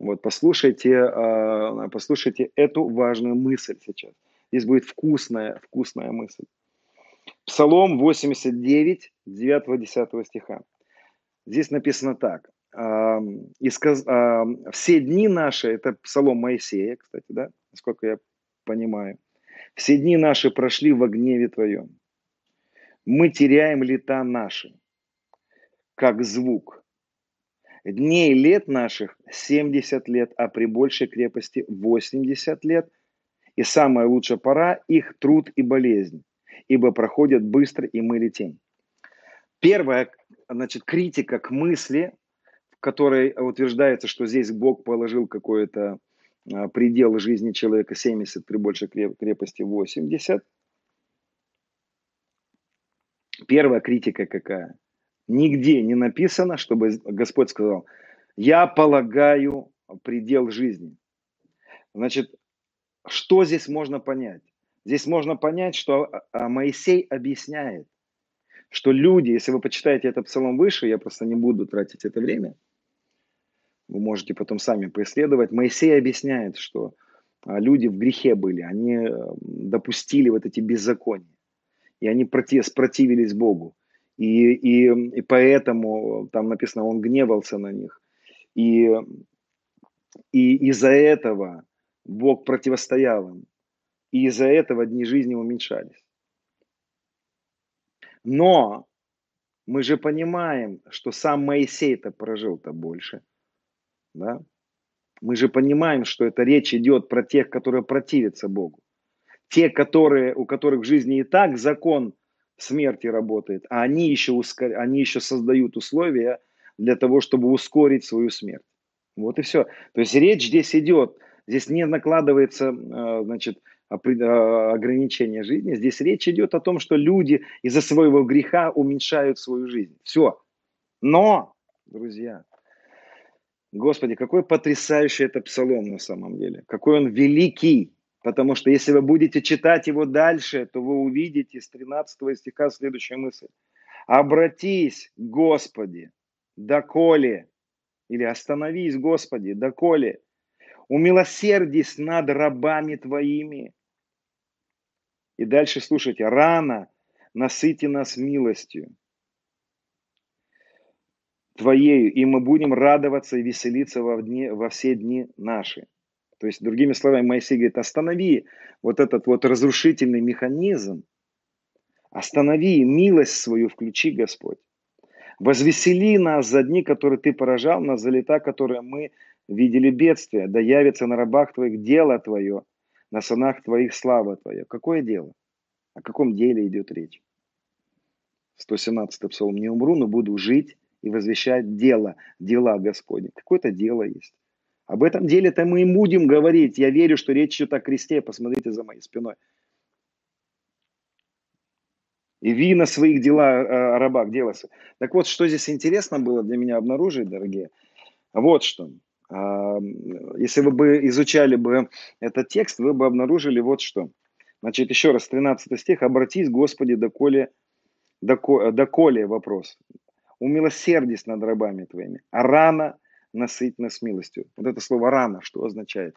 Вот, послушайте, а, послушайте эту важную мысль сейчас. Здесь будет вкусная, вкусная мысль. Псалом 89, 9-10 стиха. Здесь написано так. И сказ... Все дни наши, это псалом Моисея, кстати, да, насколько я понимаю. Все дни наши прошли во гневе Твоем. Мы теряем лета наши, как звук. Дней лет наших 70 лет, а при большей крепости 80 лет. И самая лучшая пора – их труд и болезнь, ибо проходят быстро, и мы летим. Первая значит, критика к мысли, в которой утверждается, что здесь Бог положил какое-то а, предел жизни человека 70, при большей крепости 80. Первая критика какая? Нигде не написано, чтобы Господь сказал, я полагаю предел жизни. Значит, что здесь можно понять? Здесь можно понять, что а, а, Моисей объясняет, что люди, если вы почитаете этот псалом выше, я просто не буду тратить это время – вы можете потом сами поисследовать. Моисей объясняет, что а, люди в грехе были, они э, допустили вот эти беззакония, и они против, противились Богу. И, и, и поэтому там написано, он гневался на них. И, и из-за этого Бог противостоял им. И из-за этого дни жизни уменьшались. Но мы же понимаем, что сам Моисей-то прожил-то больше – да? Мы же понимаем, что это речь идет про тех, которые противятся Богу. Те, которые, у которых в жизни и так закон смерти работает, а они еще, ускор... они еще создают условия для того, чтобы ускорить свою смерть. Вот и все. То есть речь здесь идет, здесь не накладывается э, значит, э, ограничение жизни, здесь речь идет о том, что люди из-за своего греха уменьшают свою жизнь. Все. Но, друзья, Господи, какой потрясающий это псалом на самом деле. Какой он великий. Потому что если вы будете читать его дальше, то вы увидите с 13 стиха следующую мысль. Обратись, Господи, доколе, или остановись, Господи, доколе, умилосердись над рабами Твоими. И дальше слушайте, рано насыти нас милостью, Твоею, и мы будем радоваться и веселиться во, дни, во все дни наши. То есть, другими словами, Моисей говорит, останови вот этот вот разрушительный механизм, останови милость свою, включи, Господь. Возвесели нас за дни, которые ты поражал, нас за лета, которые мы видели бедствия. Да явится на рабах твоих дело твое, на сынах твоих слава твоя. Какое дело? О каком деле идет речь? 117 псалом. Не умру, но буду жить и возвещать дело, дела Господни. Какое-то дело есть. Об этом деле-то мы и будем говорить. Я верю, что речь идет о кресте. Посмотрите за моей спиной. И ви на своих дела, э, о рабах делался. Так вот, что здесь интересно было для меня обнаружить, дорогие. Вот что. Если вы бы изучали бы этот текст, вы бы обнаружили вот что. Значит, еще раз, 13 стих. «Обратись, Господи, доколе, доколе, доколе вопрос умилосердись над рабами твоими, а рано насыть нас милостью. Вот это слово рано, что означает?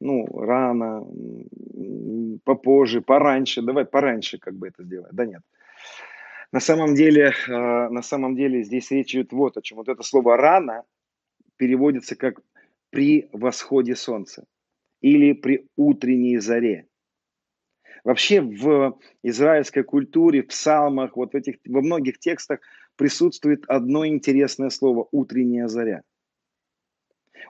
Ну, рано, попозже, пораньше, давай пораньше как бы это сделать. Да нет. На самом деле, а, на самом деле здесь речь идет вот о чем. Вот это слово рано переводится как при восходе солнца или при утренней заре. Вообще в израильской культуре, в псалмах, вот в этих, во многих текстах присутствует одно интересное слово – утренняя заря.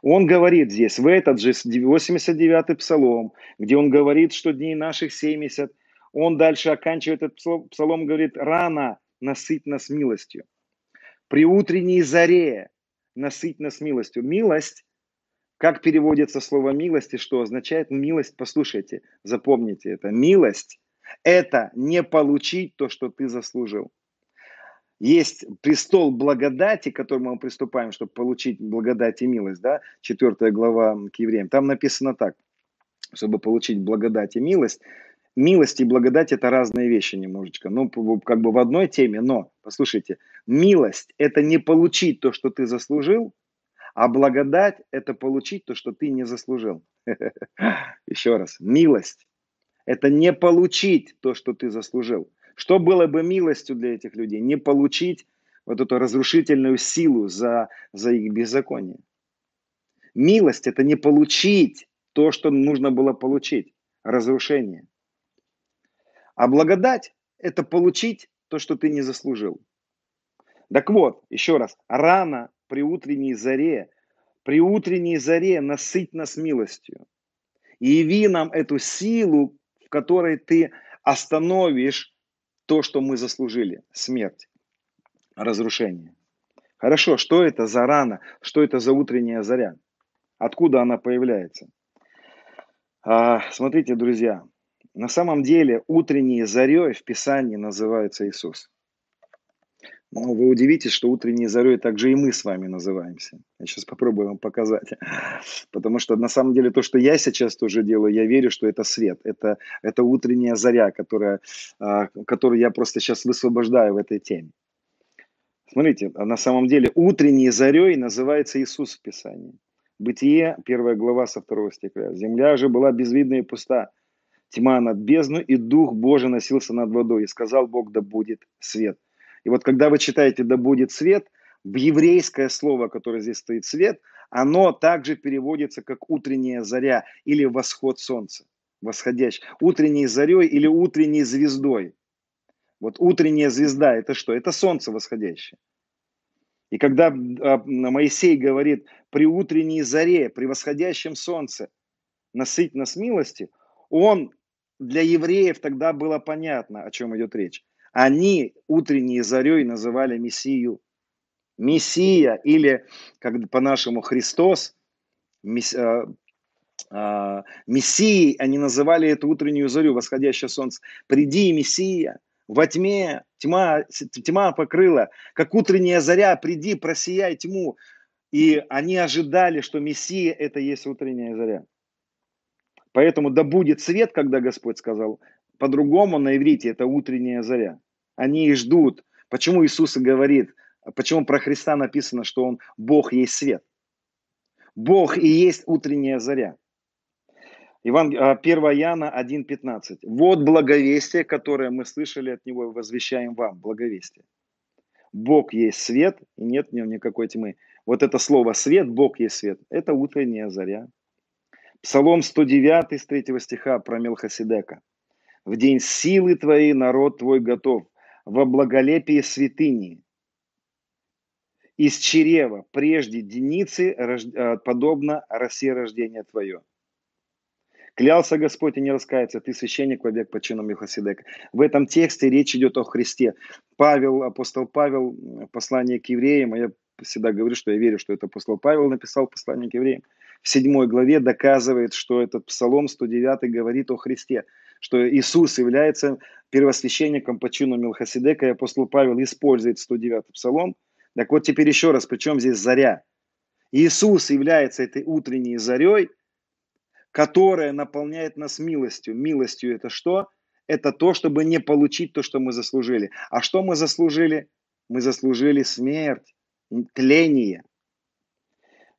Он говорит здесь, в этот же 89-й псалом, где он говорит, что дней наших 70, Он дальше оканчивает этот псалом, говорит, рано насыть нас милостью. При утренней заре насыть нас милостью. Милость, как переводится слово милость и что означает милость? Послушайте, запомните это. Милость – это не получить то, что ты заслужил. Есть престол благодати, к которому мы приступаем, чтобы получить благодать и милость, да, 4 глава к евреям. Там написано так, чтобы получить благодать и милость, милость и благодать это разные вещи немножечко. Ну, как бы в одной теме, но, послушайте, милость это не получить то, что ты заслужил, а благодать это получить то, что ты не заслужил. Еще раз, милость это не получить то, что ты заслужил. Что было бы милостью для этих людей? Не получить вот эту разрушительную силу за, за их беззаконие. Милость это не получить то, что нужно было получить. Разрушение. А благодать – это получить то, что ты не заслужил. Так вот, еще раз, рано при утренней заре, при утренней заре насыть нас милостью. И яви нам эту силу, в которой ты остановишь то, что мы заслужили. Смерть, разрушение. Хорошо, что это за рана? Что это за утренняя заря? Откуда она появляется? А, смотрите, друзья, на самом деле утренней зарей в Писании называется Иисус. Но вы удивитесь, что утренней зарей также и мы с вами называемся. Я сейчас попробую вам показать. Потому что на самом деле то, что я сейчас тоже делаю, я верю, что это свет. Это, это утренняя заря, которая, а, которую я просто сейчас высвобождаю в этой теме. Смотрите, а на самом деле утренней зарей называется Иисус в Писании. Бытие, первая глава со второго стиха. Земля же была безвидна и пуста, тьма над бездну, и Дух Божий носился над водой. И сказал Бог, да будет свет. И вот когда вы читаете «да будет свет», в еврейское слово, которое здесь стоит «свет», оно также переводится как «утренняя заря» или «восход солнца», «восходящий», «утренней зарей» или «утренней звездой». Вот утренняя звезда – это что? Это солнце восходящее. И когда а, Моисей говорит при утренней заре, при восходящем солнце, насыть нас милости, он для евреев тогда было понятно, о чем идет речь. Они утренней зарей называли Мессию. Мессия или, как по-нашему, Христос, э, э, Мессией они называли эту утреннюю зарю, восходящее солнце. Приди, Мессия, во тьме, тьма, тьма покрыла, как утренняя заря, приди, просияй тьму. И они ожидали, что Мессия это есть утренняя заря. Поэтому да будет свет, когда Господь сказал. По-другому на иврите это утренняя заря. Они и ждут. Почему Иисус и говорит, почему про Христа написано, что Он Бог есть свет. Бог и есть утренняя заря. Иван, 1 а, Иоанна 1.15. Вот благовестие, которое мы слышали от Него, возвещаем вам. Благовестие. Бог есть свет, и нет в нем никакой тьмы. Вот это слово «свет», Бог есть свет, это утренняя заря. Псалом 109 с 3 стиха про Мелхоседека. «В день силы твоей народ твой готов, во благолепие святыни. Из чрева прежде деницы, а, подобно росе рождения твое». Клялся Господь и не раскается, ты священник во век по чину Милхоседека. В этом тексте речь идет о Христе. Павел, апостол Павел, послание к евреям, а я всегда говорю, что я верю, что это апостол Павел написал послание к евреям – в седьмой главе доказывает, что этот Псалом 109 говорит о Христе, что Иисус является первосвященником по чину Милхасидека, и апостол Павел использует 109 Псалом. Так вот теперь еще раз, причем здесь заря? Иисус является этой утренней зарей, которая наполняет нас милостью. Милостью это что? Это то, чтобы не получить то, что мы заслужили. А что мы заслужили? Мы заслужили смерть, тление.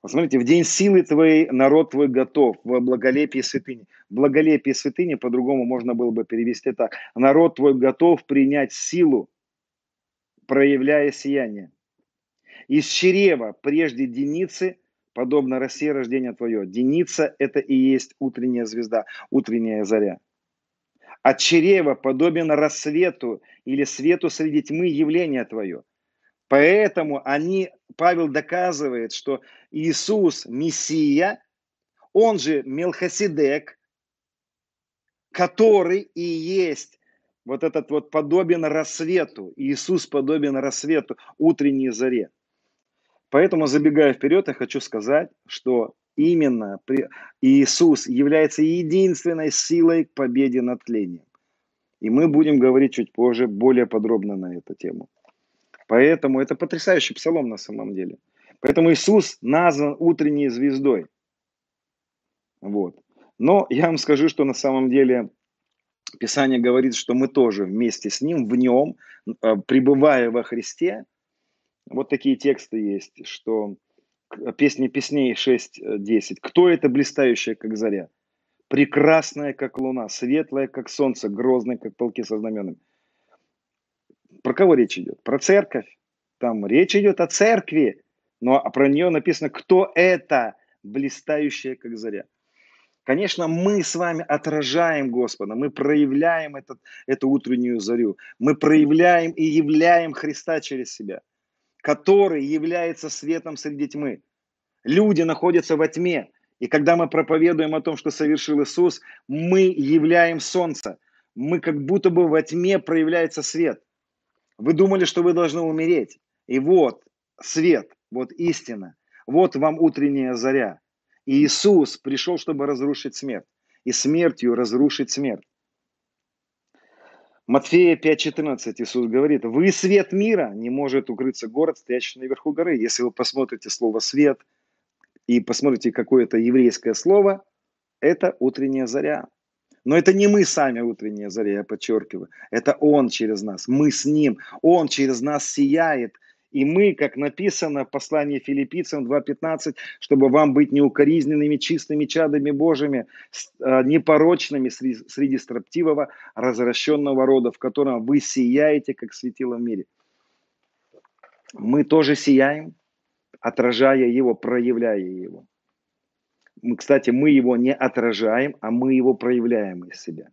Посмотрите, в день силы твоей народ твой готов, в благолепии святыни. Благолепие святыни по-другому можно было бы перевести так. Народ твой готов принять силу, проявляя сияние. Из чрева прежде деницы, подобно росе рождения твое. Деница – это и есть утренняя звезда, утренняя заря. От чрева подобен рассвету или свету среди тьмы явление твое. Поэтому они, Павел доказывает, что Иисус Мессия, он же Мелхоседек, который и есть Вот этот вот подобен рассвету. Иисус подобен рассвету, утренней заре. Поэтому, забегая вперед, я хочу сказать, что именно Иисус является единственной силой к победе над тлением. И мы будем говорить чуть позже более подробно на эту тему. Поэтому это потрясающий псалом на самом деле. Поэтому Иисус назван утренней звездой. Вот. Но я вам скажу, что на самом деле Писание говорит, что мы тоже вместе с Ним, в Нем, э, пребывая во Христе, вот такие тексты есть, что песни песней 6.10. Кто это блистающая, как заря? Прекрасная, как луна, светлая, как солнце, грозная, как полки со знаменами. Про кого речь идет? Про церковь. Там речь идет о церкви, но про нее написано, кто это блистающая, как заря. Конечно, мы с вами отражаем Господа, мы проявляем этот, эту утреннюю зарю, мы проявляем и являем Христа через себя, который является светом среди тьмы. Люди находятся во тьме, и когда мы проповедуем о том, что совершил Иисус, мы являем солнце. Мы как будто бы во тьме проявляется свет. Вы думали, что вы должны умереть. И вот свет, вот истина, вот вам утренняя заря. И Иисус пришел, чтобы разрушить смерть. И смертью разрушить смерть. Матфея 5.14 Иисус говорит, вы свет мира, не может укрыться город, стоящий наверху горы. Если вы посмотрите слово свет и посмотрите какое-то еврейское слово, это утренняя заря. Но это не мы сами утренняя заря, я подчеркиваю. Это Он через нас, мы с Ним. Он через нас сияет – и мы, как написано в послании филиппийцам 2.15, чтобы вам быть неукоризненными, чистыми чадами Божьими, а, непорочными среди строптивого, развращенного рода, в котором вы сияете, как светило в мире. Мы тоже сияем, отражая его, проявляя его. Кстати, мы его не отражаем, а мы его проявляем из себя.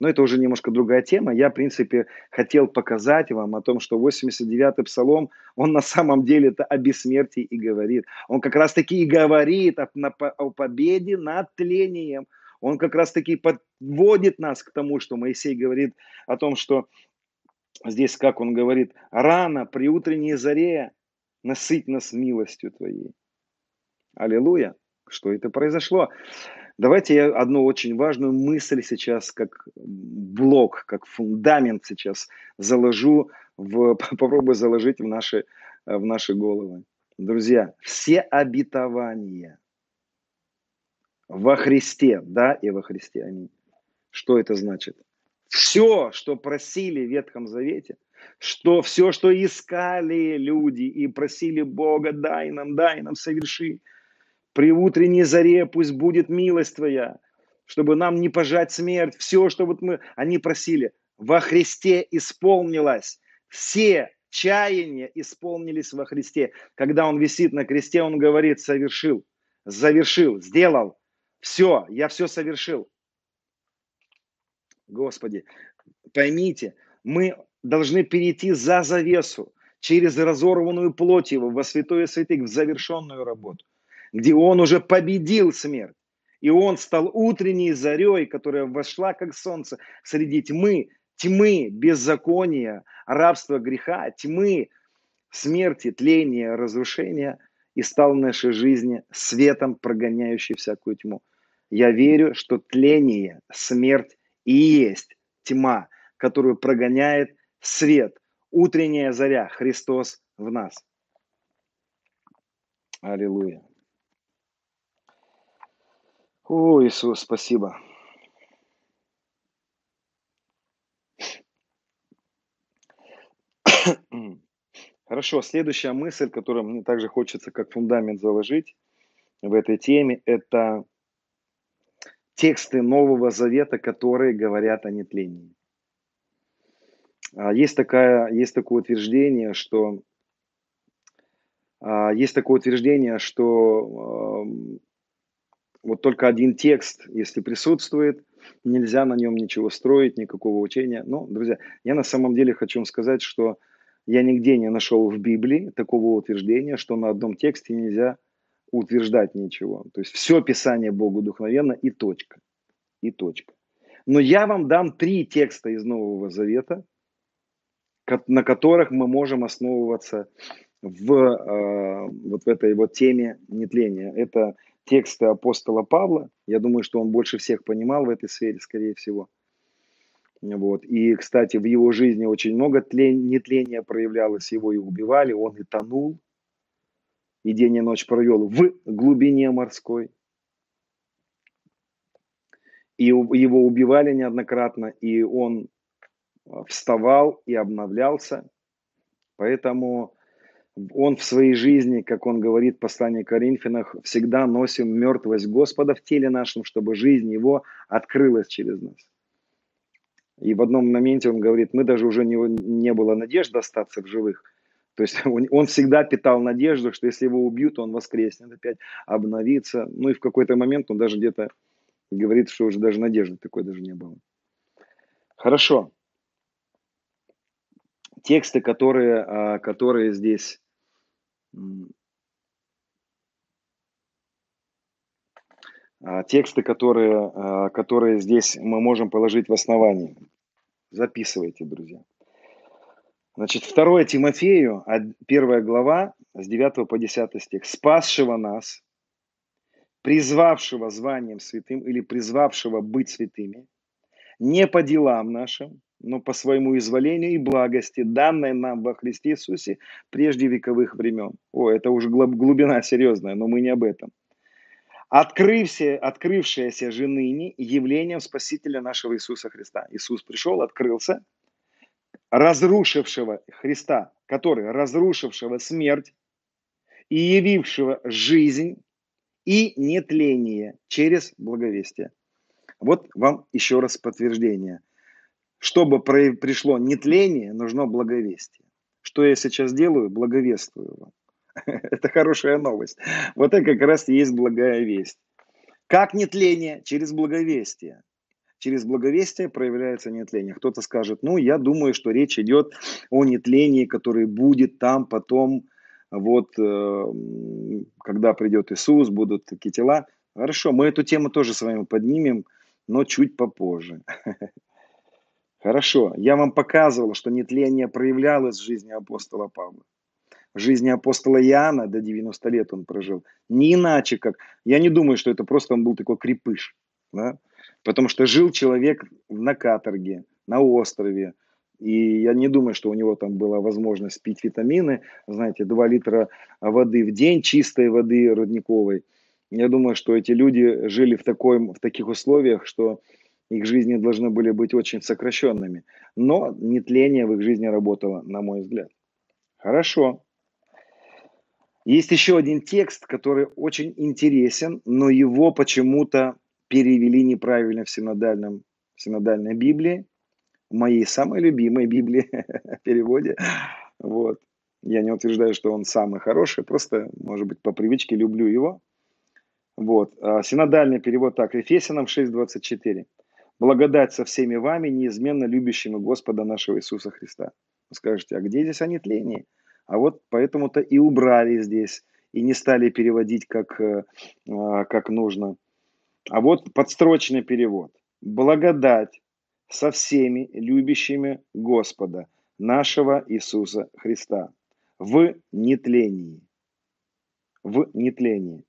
Но это уже немножко другая тема. Я, в принципе, хотел показать вам о том, что 89-й псалом, он на самом деле это о бессмертии и говорит. Он как раз-таки и говорит о, о победе над тлением. Он как раз-таки подводит нас к тому, что Моисей говорит о том, что здесь, как он говорит, рано при утренней заре насыть нас милостью Твоей. Аллилуйя. Что это произошло? Давайте я одну очень важную мысль сейчас, как блок, как фундамент сейчас заложу, в, попробую заложить в наши, в наши головы. Друзья, все обетования во Христе, да, и во Христе, аминь. Что это значит? Все, что просили в Ветхом Завете, что все, что искали люди и просили Бога, дай нам, дай нам, соверши – при утренней заре пусть будет милость Твоя, чтобы нам не пожать смерть. Все, что вот мы, они просили, во Христе исполнилось. Все чаяния исполнились во Христе. Когда Он висит на кресте, Он говорит, совершил, завершил, сделал. Все, я все совершил. Господи, поймите, мы должны перейти за завесу, через разорванную плоть его, во святое святых, в завершенную работу где он уже победил смерть. И он стал утренней зарей, которая вошла как солнце среди тьмы, тьмы беззакония, рабства греха, тьмы смерти, тления, разрушения, и стал в нашей жизни светом, прогоняющий всякую тьму. Я верю, что тление, смерть и есть тьма, которую прогоняет свет, утренняя заря, Христос в нас. Аллилуйя. О, Иисус, спасибо. Хорошо, следующая мысль, которую мне также хочется как фундамент заложить в этой теме, это тексты Нового Завета, которые говорят о нетлении. А, есть, такая, есть такое утверждение, что а, есть такое утверждение, что вот только один текст, если присутствует, нельзя на нем ничего строить, никакого учения. Ну, друзья, я на самом деле хочу вам сказать, что я нигде не нашел в Библии такого утверждения, что на одном тексте нельзя утверждать ничего. То есть все Писание Богу духовенно и точка. И точка. Но я вам дам три текста из Нового Завета, на которых мы можем основываться в э, вот в этой вот теме нетления. Это тексты апостола Павла. Я думаю, что он больше всех понимал в этой сфере, скорее всего. Вот. И, кстати, в его жизни очень много тлен, нетления проявлялось, его и убивали, он и тонул, и день и ночь провел в глубине морской. И его убивали неоднократно, и он вставал и обновлялся. Поэтому он в своей жизни, как он говорит в послании Коринфянах, всегда носим мертвость Господа в теле нашем, чтобы жизнь его открылась через нас. И в одном моменте он говорит, мы даже уже не, не было надежды остаться в живых. То есть он, он всегда питал надежду, что если его убьют, он воскреснет опять, обновится. Ну и в какой-то момент он даже где-то говорит, что уже даже надежды такой даже не было. Хорошо. Тексты, которые, а, которые здесь тексты, которые, а, которые здесь мы можем положить в основании. Записывайте, друзья. Значит, 2 Тимофею, 1 глава, с 9 по 10 стих. «Спасшего нас, призвавшего званием святым или призвавшего быть святыми, не по делам нашим, но по своему изволению и благости, данной нам во Христе Иисусе прежде вековых времен. О, это уже глубина серьезная, но мы не об этом. Открывся, открывшееся же ныне явлением Спасителя нашего Иисуса Христа. Иисус пришел, открылся, разрушившего Христа, который разрушившего смерть и явившего жизнь и нетление через благовестие. Вот вам еще раз подтверждение – чтобы пришло нетление, нужно благовестие. Что я сейчас делаю? Благовествую вам. Это хорошая новость. Вот это как раз и есть благая весть. Как нетление? Через благовестие. Через благовестие проявляется нетление. Кто-то скажет, ну, я думаю, что речь идет о нетлении, которое будет там потом, вот, э, когда придет Иисус, будут такие тела. Хорошо, мы эту тему тоже с вами поднимем, но чуть попозже. Хорошо, я вам показывал, что нетление проявлялось в жизни апостола Павла. В жизни апостола Иоанна до 90 лет он прожил. Не иначе как. Я не думаю, что это просто он был такой крепыш. Да? Потому что жил человек на каторге, на острове. И я не думаю, что у него там была возможность пить витамины. Знаете, 2 литра воды в день, чистой воды родниковой. Я думаю, что эти люди жили в, такой, в таких условиях, что их жизни должны были быть очень сокращенными. Но нетление в их жизни работало, на мой взгляд. Хорошо. Есть еще один текст, который очень интересен, но его почему-то перевели неправильно в синодальном, в синодальной Библии, в моей самой любимой Библии переводе. Вот. Я не утверждаю, что он самый хороший, просто, может быть, по привычке люблю его. Вот. А синодальный перевод так, Ефесянам 6.24 благодать со всеми вами, неизменно любящими Господа нашего Иисуса Христа. Вы скажете, а где здесь они тление? А вот поэтому-то и убрали здесь, и не стали переводить как, э, а, как нужно. А вот подстрочный перевод. Благодать со всеми любящими Господа, нашего Иисуса Христа, в нетлении. В нетлении.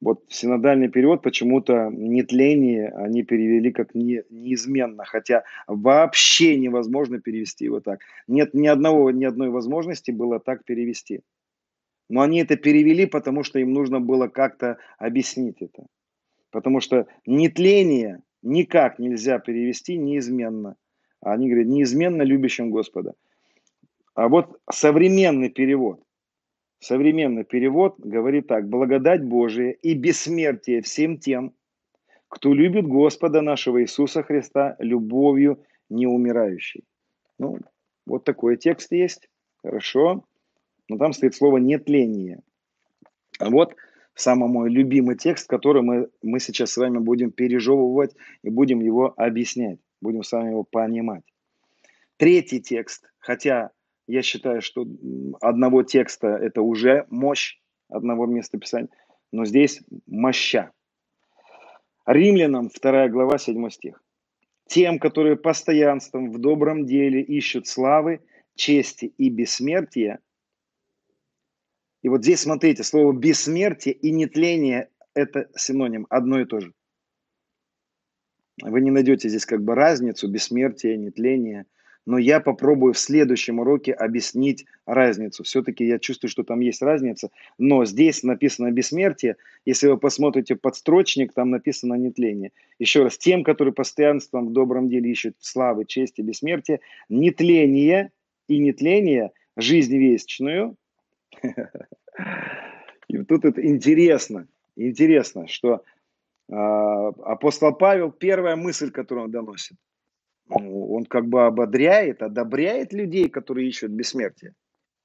Вот синодальный перевод почему-то нетление они перевели как не, неизменно, хотя вообще невозможно перевести его так. Нет ни одного, ни одной возможности было так перевести. Но они это перевели, потому что им нужно было как-то объяснить это. Потому что нетление никак нельзя перевести неизменно. Они говорят, неизменно любящим Господа. А вот современный перевод, Современный перевод говорит так. Благодать Божия и бессмертие всем тем, кто любит Господа нашего Иисуса Христа любовью неумирающей. Ну, вот такой текст есть. Хорошо. Но там стоит слово нетление. А вот самый мой любимый текст, который мы, мы сейчас с вами будем пережевывать и будем его объяснять. Будем с вами его понимать. Третий текст, хотя я считаю, что одного текста это уже мощь одного места писания, но здесь моща. Римлянам 2 глава 7 стих. Тем, которые постоянством в добром деле ищут славы, чести и бессмертия. И вот здесь смотрите, слово бессмертие и нетление – это синоним, одно и то же. Вы не найдете здесь как бы разницу, бессмертие, нетление – но я попробую в следующем уроке объяснить разницу. Все-таки я чувствую, что там есть разница, но здесь написано бессмертие. Если вы посмотрите подстрочник, там написано нетление. Еще раз, тем, которые постоянством в добром деле ищут славы, чести, бессмертия, нетление и нетление, жизнь вечную. И тут это интересно, интересно, что а, апостол Павел, первая мысль, которую он доносит, он как бы ободряет, одобряет людей, которые ищут бессмертие.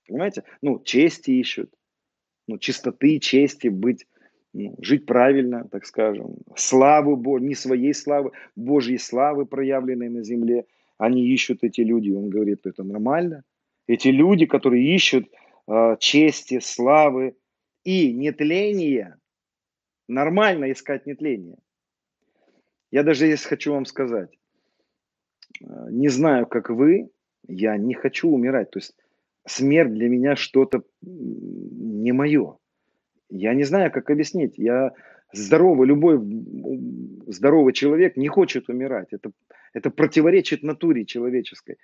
Понимаете? Ну, чести ищут, ну, чистоты, чести, быть, ну, жить правильно, так скажем. Славы не своей славы, Божьей славы, проявленной на земле. Они ищут эти люди. Он говорит, это нормально. Эти люди, которые ищут э, чести, славы и нетления, нормально искать нетление. Я даже здесь хочу вам сказать, не знаю, как вы, я не хочу умирать. То есть смерть для меня что-то не мое. Я не знаю, как объяснить. Я здоровый, любой здоровый человек не хочет умирать. Это, это противоречит натуре человеческой.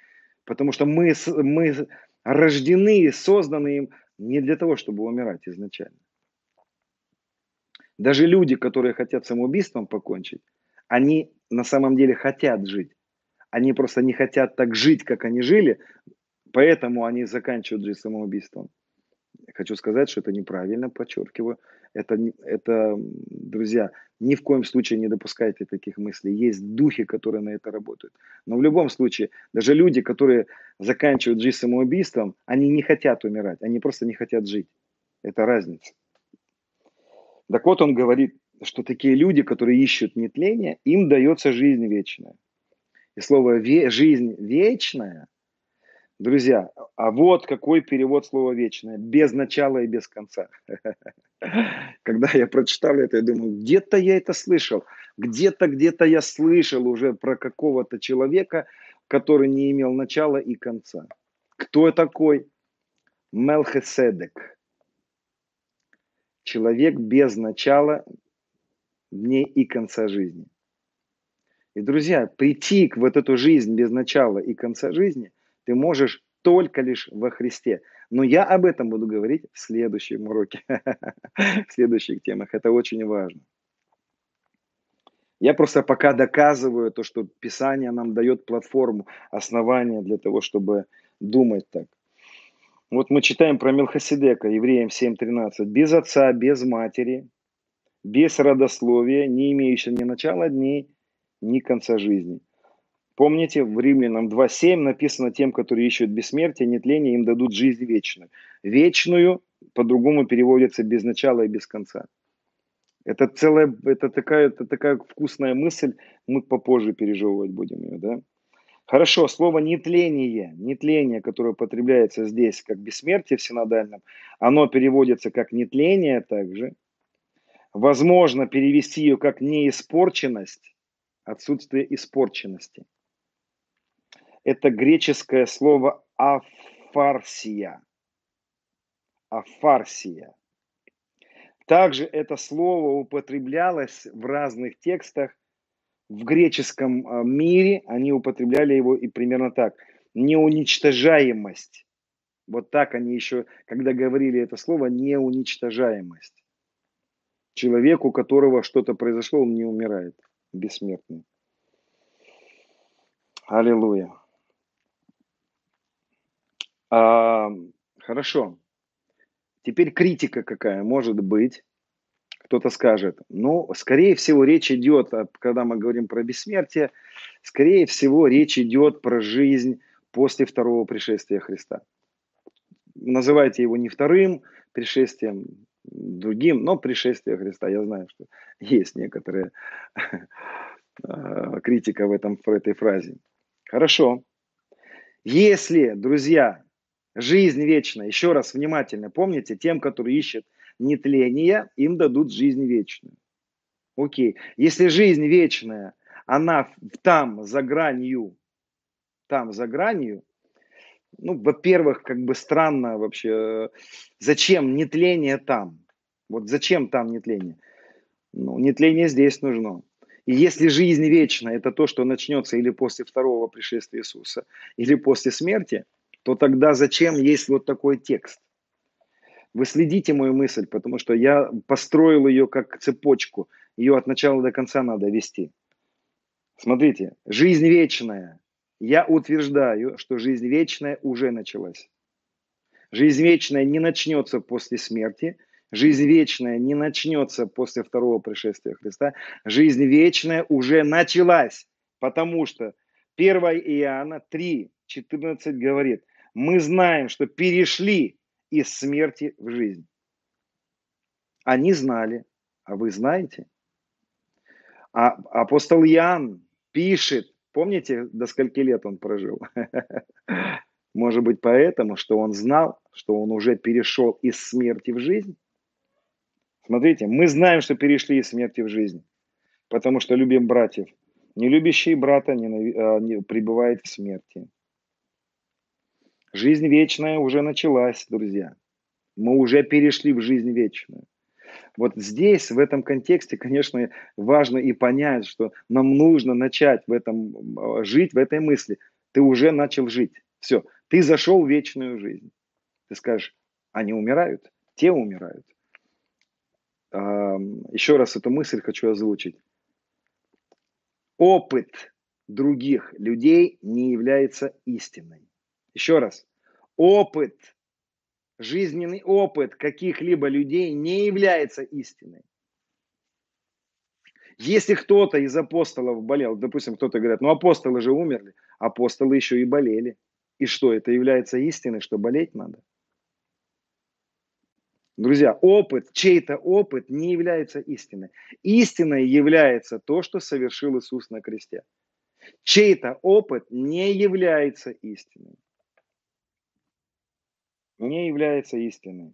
Потому что мы, мы рождены, созданы им не для того, чтобы умирать изначально. Даже люди, которые хотят самоубийством покончить, они на самом деле хотят жить. Они просто не хотят так жить, как они жили, поэтому они заканчивают жизнь самоубийством. Хочу сказать, что это неправильно, подчеркиваю. Это, это, друзья, ни в коем случае не допускайте таких мыслей. Есть духи, которые на это работают. Но в любом случае, даже люди, которые заканчивают жизнь самоубийством, они не хотят умирать, они просто не хотят жить. Это разница. Так вот он говорит, что такие люди, которые ищут нетление, им дается жизнь вечная. И слово «жизнь вечная», друзья, а вот какой перевод слова «вечное», без начала и без конца. Когда я прочитал это, я думаю, где-то я это слышал, где-то, где-то я слышал уже про какого-то человека, который не имел начала и конца. Кто такой? Мелхиседек. Человек без начала дней и конца жизни. И, друзья, прийти к вот эту жизнь без начала и конца жизни ты можешь только лишь во Христе. Но я об этом буду говорить в следующем уроке, в следующих темах. Это очень важно. Я просто пока доказываю то, что Писание нам дает платформу, основания для того, чтобы думать так. Вот мы читаем про Мелхиседека, Евреям 7.13. «Без отца, без матери, без родословия, не имеющего ни начала дней, ни конца жизни. Помните, в Римлянам 2.7 написано тем, которые ищут бессмертие, нетление, им дадут жизнь вечную. Вечную по-другому переводится без начала и без конца. Это целая, это такая, это такая вкусная мысль, мы попозже пережевывать будем ее, да? Хорошо, слово нетление, нетление, которое употребляется здесь как бессмертие в синодальном, оно переводится как нетление также. Возможно перевести ее как неиспорченность, отсутствие испорченности. Это греческое слово афарсия. Афарсия. Также это слово употреблялось в разных текстах. В греческом а, мире они употребляли его и примерно так. Неуничтожаемость. Вот так они еще, когда говорили это слово, неуничтожаемость. Человек, у которого что-то произошло, он не умирает бессмертный. Аллилуйя. А, хорошо. Теперь критика какая может быть. Кто-то скажет, ну, скорее всего, речь идет, когда мы говорим про бессмертие, скорее всего, речь идет про жизнь после второго пришествия Христа. Называйте его не вторым пришествием, другим, но пришествие Христа. Я знаю, что есть некоторые а, критика в, этом, в этой фразе. Хорошо. Если, друзья, жизнь вечная, еще раз внимательно помните, тем, которые ищут нетление, им дадут жизнь вечную. Окей. Если жизнь вечная, она там, за гранью, там, за гранью, ну, во-первых, как бы странно вообще, зачем нетление там? Вот зачем там нетление? Ну, нетление здесь нужно. И если жизнь вечна, это то, что начнется или после второго пришествия Иисуса, или после смерти, то тогда зачем есть вот такой текст? Вы следите мою мысль, потому что я построил ее как цепочку. Ее от начала до конца надо вести. Смотрите, жизнь вечная. Я утверждаю, что жизнь вечная уже началась. Жизнь вечная не начнется после смерти – Жизнь вечная не начнется после второго пришествия Христа. Жизнь вечная уже началась, потому что 1 Иоанна 3, 14 говорит, мы знаем, что перешли из смерти в жизнь. Они знали, а вы знаете? А апостол Иоанн пишет, помните, до скольки лет он прожил? Может быть, поэтому, что он знал, что он уже перешел из смерти в жизнь? Смотрите, мы знаем, что перешли из смерти в жизнь, потому что любим братьев. Не любящий брата не, а, не пребывает в смерти. Жизнь вечная уже началась, друзья. Мы уже перешли в жизнь вечную. Вот здесь, в этом контексте, конечно, важно и понять, что нам нужно начать в этом, а, жить в этой мысли. Ты уже начал жить. Все, ты зашел в вечную жизнь. Ты скажешь, они умирают? Те умирают еще раз эту мысль хочу озвучить. Опыт других людей не является истиной. Еще раз. Опыт, жизненный опыт каких-либо людей не является истиной. Если кто-то из апостолов болел, допустим, кто-то говорит, ну апостолы же умерли, апостолы еще и болели. И что, это является истиной, что болеть надо? Друзья, опыт, чей-то опыт не является истиной. Истиной является то, что совершил Иисус на кресте. Чей-то опыт не является истиной. Не является истиной.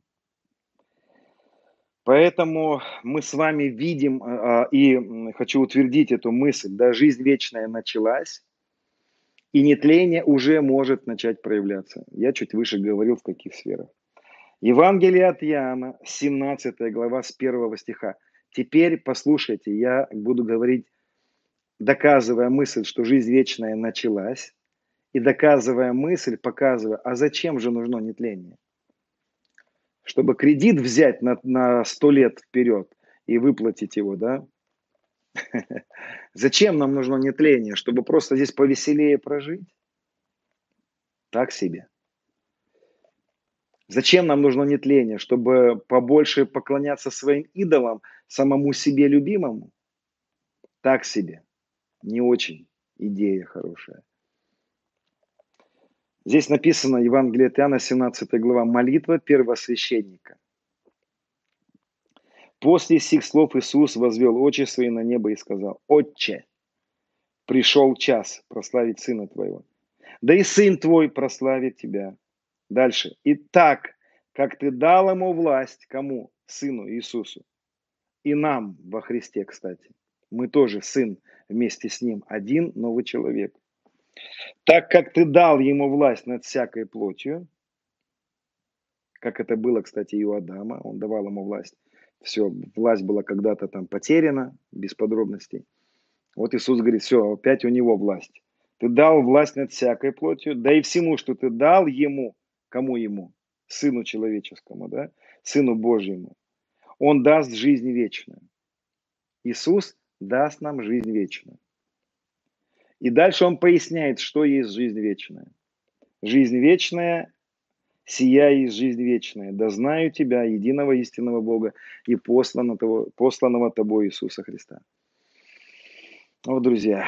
Поэтому мы с вами видим, а, а, и хочу утвердить эту мысль, да, жизнь вечная началась, и нетление уже может начать проявляться. Я чуть выше говорил, в каких сферах. Евангелие от Иоанна, 17 глава с 1 стиха. Теперь послушайте, я буду говорить, доказывая мысль, что жизнь вечная началась, и доказывая мысль, показывая, а зачем же нужно нетление? Чтобы кредит взять на, на 100 лет вперед и выплатить его, да? Зачем нам нужно нетление? Чтобы просто здесь повеселее прожить? Так себе. Зачем нам нужно нетление? Чтобы побольше поклоняться своим идолам, самому себе любимому? Так себе. Не очень идея хорошая. Здесь написано Евангелие от Иоанна, 17 глава, молитва первосвященника. После сих слов Иисус возвел очи свои на небо и сказал, «Отче, пришел час прославить Сына Твоего, да и Сын Твой прославит Тебя, Дальше. И так, как ты дал ему власть, кому? Сыну Иисусу. И нам во Христе, кстати. Мы тоже сын вместе с ним. Один новый человек. Так как ты дал ему власть над всякой плотью, как это было, кстати, и у Адама, он давал ему власть. Все, власть была когда-то там потеряна, без подробностей. Вот Иисус говорит, все, опять у него власть. Ты дал власть над всякой плотью, да и всему, что ты дал ему, Кому ему? Сыну человеческому, да? Сыну Божьему. Он даст жизнь вечную. Иисус даст нам жизнь вечную. И дальше он поясняет, что есть жизнь вечная. Жизнь вечная, сия есть жизнь вечная. Да знаю тебя, единого истинного Бога и посланного, посланного тобой Иисуса Христа. Вот, друзья,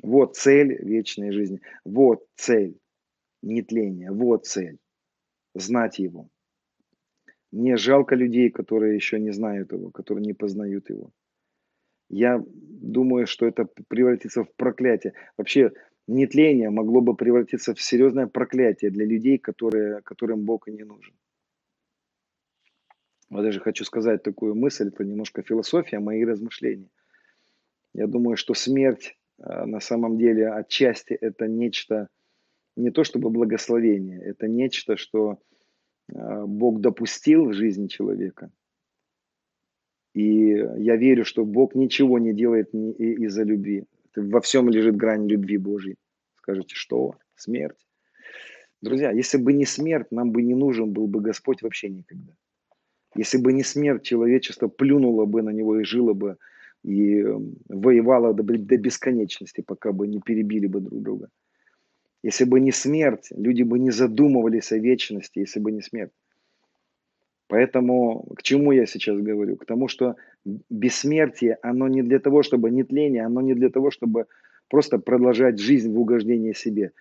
вот цель вечной жизни. Вот цель нетление. Вот цель. Знать его. Мне жалко людей, которые еще не знают его, которые не познают его. Я думаю, что это превратится в проклятие. Вообще, нетление могло бы превратиться в серьезное проклятие для людей, которые, которым Бог и не нужен. Вот даже хочу сказать такую мысль, это немножко философия, мои размышления. Я думаю, что смерть э, на самом деле отчасти это нечто, не то чтобы благословение, это нечто, что э, Бог допустил в жизни человека. И я верю, что Бог ничего не делает из-за любви. Во всем лежит грань любви Божьей. Скажите, что? Смерть? Друзья, если бы не смерть, нам бы не нужен был бы Господь вообще никогда. Если бы не смерть, человечество плюнуло бы на него и жило бы, и эм, воевало до, до бесконечности, пока бы не перебили бы друг друга. Если бы не смерть, люди бы не задумывались о вечности, если бы не смерть. Поэтому к чему я сейчас говорю? К тому, что бессмертие, оно не для того, чтобы не тление, оно не для того, чтобы просто продолжать жизнь в угождении себе.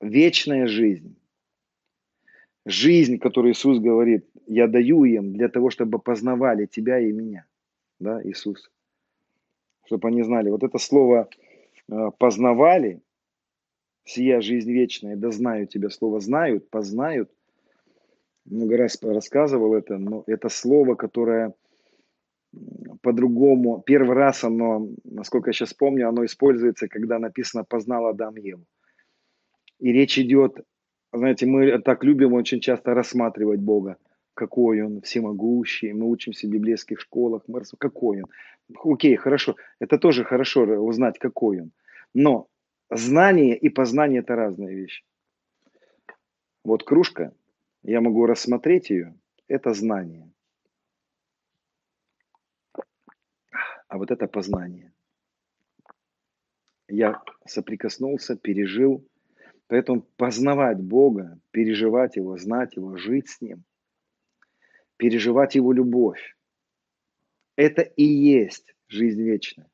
Вечная жизнь, жизнь, которую Иисус говорит, я даю им для того, чтобы познавали тебя и меня. Да, Иисус. Чтобы они знали. Вот это слово э, познавали, сия жизнь вечная, да знаю тебя. Слово знают, познают. Много раз рассказывал это, но это слово, которое по-другому. Первый раз оно, насколько я сейчас помню, оно используется, когда написано «познал Адам Еву». И речь идет, знаете, мы так любим очень часто рассматривать Бога – какой он всемогущий, мы учимся в библейских школах, мы, какой он. Окей, хорошо, это тоже хорошо узнать, какой он. Но знание и познание это разные вещи. Вот кружка, я могу рассмотреть ее, это знание. А вот это познание. Я соприкоснулся, пережил. Поэтому познавать Бога, переживать Его, знать Его, жить с Ним – переживать Его любовь. Это и есть жизнь вечная.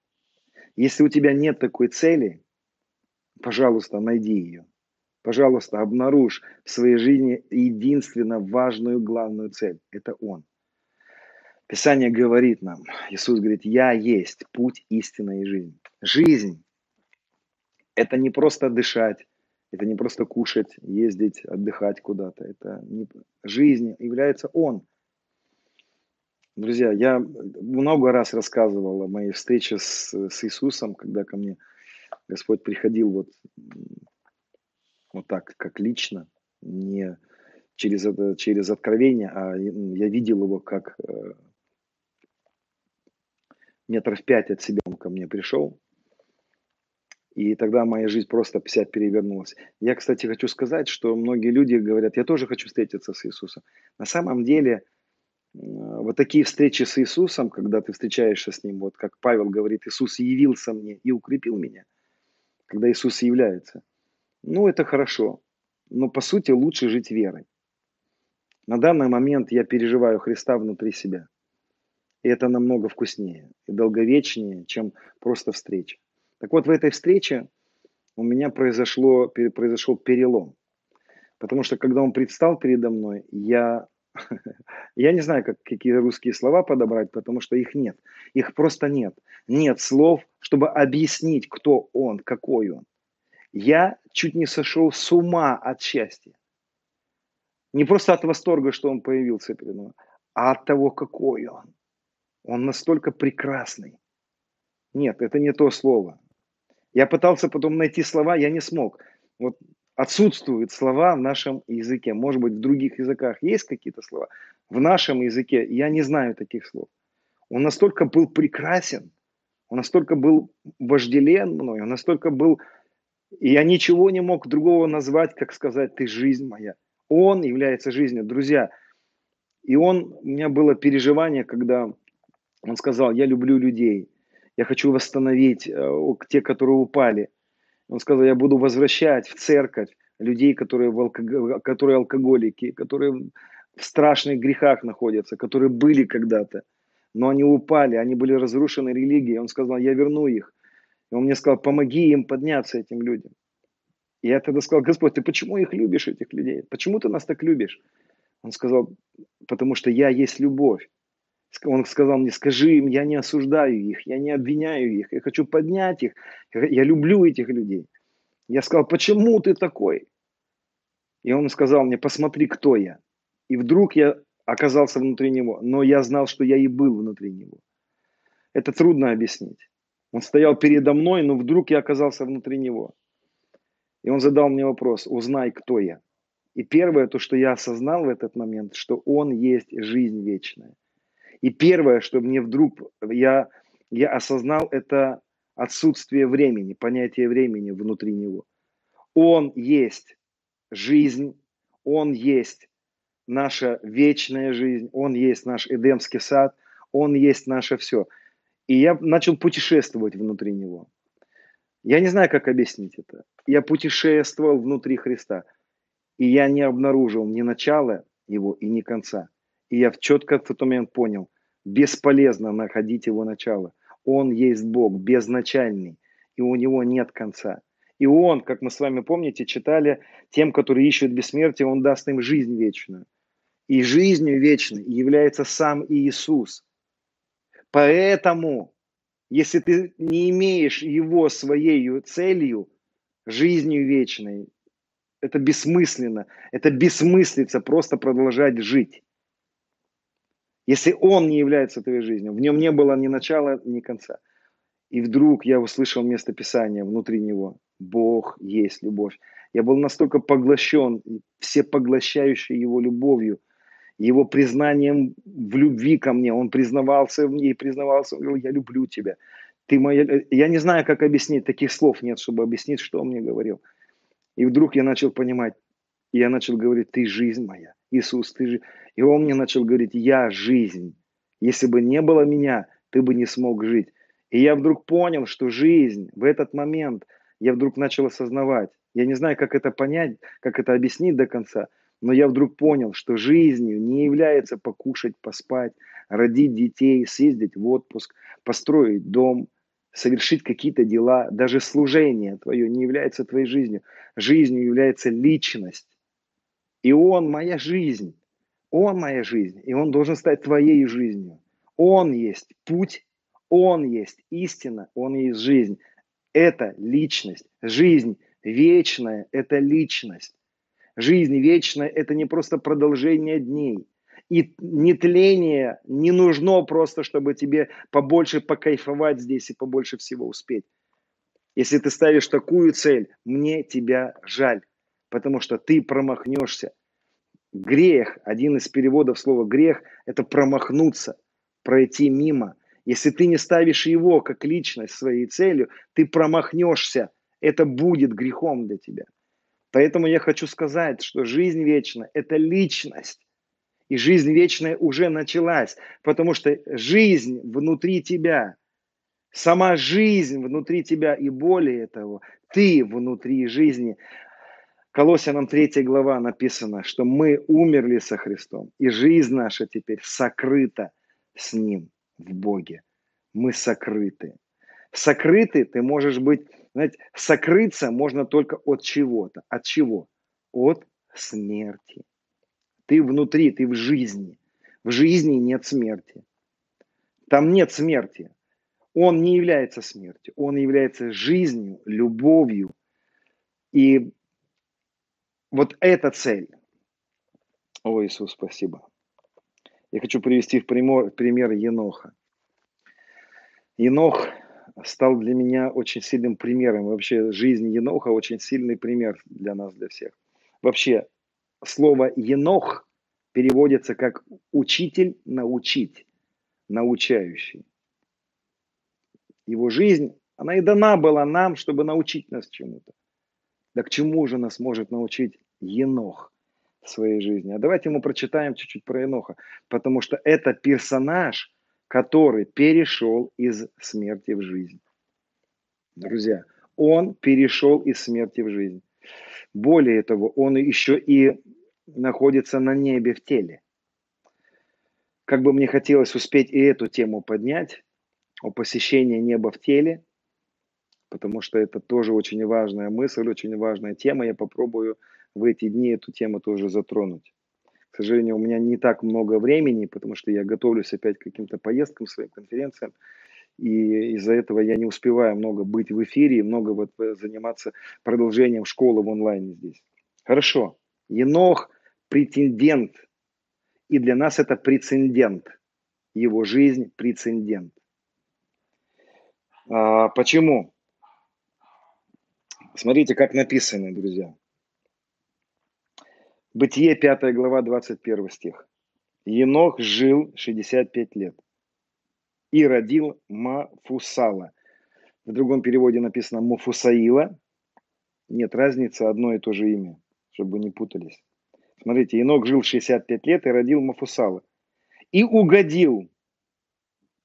Если у тебя нет такой цели, пожалуйста, найди ее. Пожалуйста, обнаружь в своей жизни единственно важную главную цель. Это Он. Писание говорит нам, Иисус говорит, я есть путь, истина и жизнь. Жизнь – это не просто дышать, это не просто кушать, ездить, отдыхать куда-то. Это не... Жизнь является Он – Друзья, я много раз рассказывал о моей встрече с, с Иисусом, когда ко мне Господь приходил вот, вот так, как лично, не через, через откровение, а я видел его как э, метров пять от себя он ко мне пришел. И тогда моя жизнь просто 50 перевернулась. Я, кстати, хочу сказать, что многие люди говорят, я тоже хочу встретиться с Иисусом. На самом деле – вот такие встречи с Иисусом, когда ты встречаешься с Ним, вот как Павел говорит, Иисус явился мне и укрепил меня, когда Иисус является. Ну, это хорошо, но по сути лучше жить верой. На данный момент я переживаю Христа внутри себя. И это намного вкуснее и долговечнее, чем просто встреча. Так вот, в этой встрече у меня произошло, произошел перелом. Потому что когда он предстал передо мной, я Я не знаю, как, какие русские слова подобрать, потому что их нет. Их просто нет. Нет слов, чтобы объяснить, кто он, какой он. Я чуть не сошел с ума от счастья. Не просто от восторга, что он появился перед мной, а от того, какой он. Он настолько прекрасный. Нет, это не то слово. Я пытался потом найти слова, я не смог. Вот отсутствуют слова в нашем языке. Может быть, в других языках есть какие-то слова. В нашем языке я не знаю таких слов. Он настолько был прекрасен, он настолько был вожделен мной, он настолько был... И я ничего не мог другого назвать, как сказать, ты жизнь моя. Он является жизнью. Друзья, и он, у меня было переживание, когда он сказал, я люблю людей, я хочу восстановить э, те, которые упали – он сказал, я буду возвращать в церковь людей, которые, в алког... которые алкоголики, которые в страшных грехах находятся, которые были когда-то, но они упали, они были разрушены религией. Он сказал, я верну их. И он мне сказал, помоги им подняться, этим людям. И я тогда сказал, Господь, ты почему их любишь, этих людей? Почему ты нас так любишь? Он сказал, потому что я есть любовь. Он сказал мне, скажи им, я не осуждаю их, я не обвиняю их, я хочу поднять их, я люблю этих людей. Я сказал, почему ты такой? И он сказал мне, посмотри, кто я. И вдруг я оказался внутри него, но я знал, что я и был внутри него. Это трудно объяснить. Он стоял передо мной, но вдруг я оказался внутри него. И он задал мне вопрос, узнай, кто я. И первое, то, что я осознал в этот момент, что он есть жизнь вечная. И первое, что мне вдруг, я, я осознал, это отсутствие времени, понятие времени внутри него. Он есть жизнь, он есть наша вечная жизнь, он есть наш Эдемский сад, он есть наше все. И я начал путешествовать внутри него. Я не знаю, как объяснить это. Я путешествовал внутри Христа, и я не обнаружил ни начала его и ни конца. И я четко в тот момент понял, бесполезно находить его начало. Он есть Бог, безначальный, и у него нет конца. И он, как мы с вами помните, читали, тем, которые ищут бессмертие, он даст им жизнь вечную. И жизнью вечной является сам Иисус. Поэтому, если ты не имеешь его своей целью, жизнью вечной, это бессмысленно, это бессмыслица просто продолжать жить. Если он не является твоей жизнью, в нем не было ни начала, ни конца. И вдруг я услышал место Писания внутри него. Бог есть любовь. Я был настолько поглощен, всепоглощающей его любовью, его признанием в любви ко мне. Он признавался в ней, признавался, говорил, я люблю тебя. Ты моя... Я не знаю, как объяснить, таких слов нет, чтобы объяснить, что он мне говорил. И вдруг я начал понимать, я начал говорить, ты жизнь моя. Иисус, ты же... И он мне начал говорить, я жизнь. Если бы не было меня, ты бы не смог жить. И я вдруг понял, что жизнь в этот момент, я вдруг начал осознавать. Я не знаю, как это понять, как это объяснить до конца, но я вдруг понял, что жизнью не является покушать, поспать, родить детей, съездить в отпуск, построить дом, совершить какие-то дела. Даже служение твое не является твоей жизнью. Жизнью является личность. И Он моя жизнь. Он моя жизнь. И Он должен стать твоей жизнью. Он есть путь, Он есть истина, Он есть жизнь. Это личность. Жизнь вечная – это личность. Жизнь вечная – это не просто продолжение дней. И нетление не нужно просто, чтобы тебе побольше покайфовать здесь и побольше всего успеть. Если ты ставишь такую цель, мне тебя жаль потому что ты промахнешься. Грех, один из переводов слова грех, это промахнуться, пройти мимо. Если ты не ставишь его как личность своей целью, ты промахнешься. Это будет грехом для тебя. Поэтому я хочу сказать, что жизнь вечная – это личность. И жизнь вечная уже началась, потому что жизнь внутри тебя, сама жизнь внутри тебя, и более того, ты внутри жизни, Колоссянам 3 глава написано, что мы умерли со Христом, и жизнь наша теперь сокрыта с Ним в Боге. Мы сокрыты. Сокрыты ты можешь быть, знаете, сокрыться можно только от чего-то. От чего? От смерти. Ты внутри, ты в жизни. В жизни нет смерти. Там нет смерти. Он не является смертью. Он является жизнью, любовью. И вот эта цель. О, Иисус, спасибо. Я хочу привести в пример, пример Еноха. Енох стал для меня очень сильным примером. Вообще жизнь Еноха очень сильный пример для нас, для всех. Вообще слово Енох переводится как учитель научить, научающий. Его жизнь, она и дана была нам, чтобы научить нас чему-то. Да к чему же нас может научить Енох в своей жизни? А давайте мы прочитаем чуть-чуть про Еноха, потому что это персонаж, который перешел из смерти в жизнь. Друзья, он перешел из смерти в жизнь. Более того, он еще и находится на небе в теле. Как бы мне хотелось успеть и эту тему поднять, о посещении неба в теле, потому что это тоже очень важная мысль, очень важная тема. Я попробую в эти дни эту тему тоже затронуть. Сожалению, у меня не так много времени, потому что я готовлюсь опять к каким-то поездкам, своим конференциям, и из-за этого я не успеваю много быть в эфире, много вот э, заниматься продолжением школы в онлайне здесь. Хорошо. Енох – претендент, и для нас это прецедент. Его жизнь – прецедент. А, почему? Смотрите, как написано, друзья. Бытие 5 глава 21 стих. Енох жил 65 лет и родил Мафусала. В другом переводе написано Муфусаила. Нет разницы, одно и то же имя, чтобы не путались. Смотрите, Енох жил 65 лет и родил Мафусала. И угодил.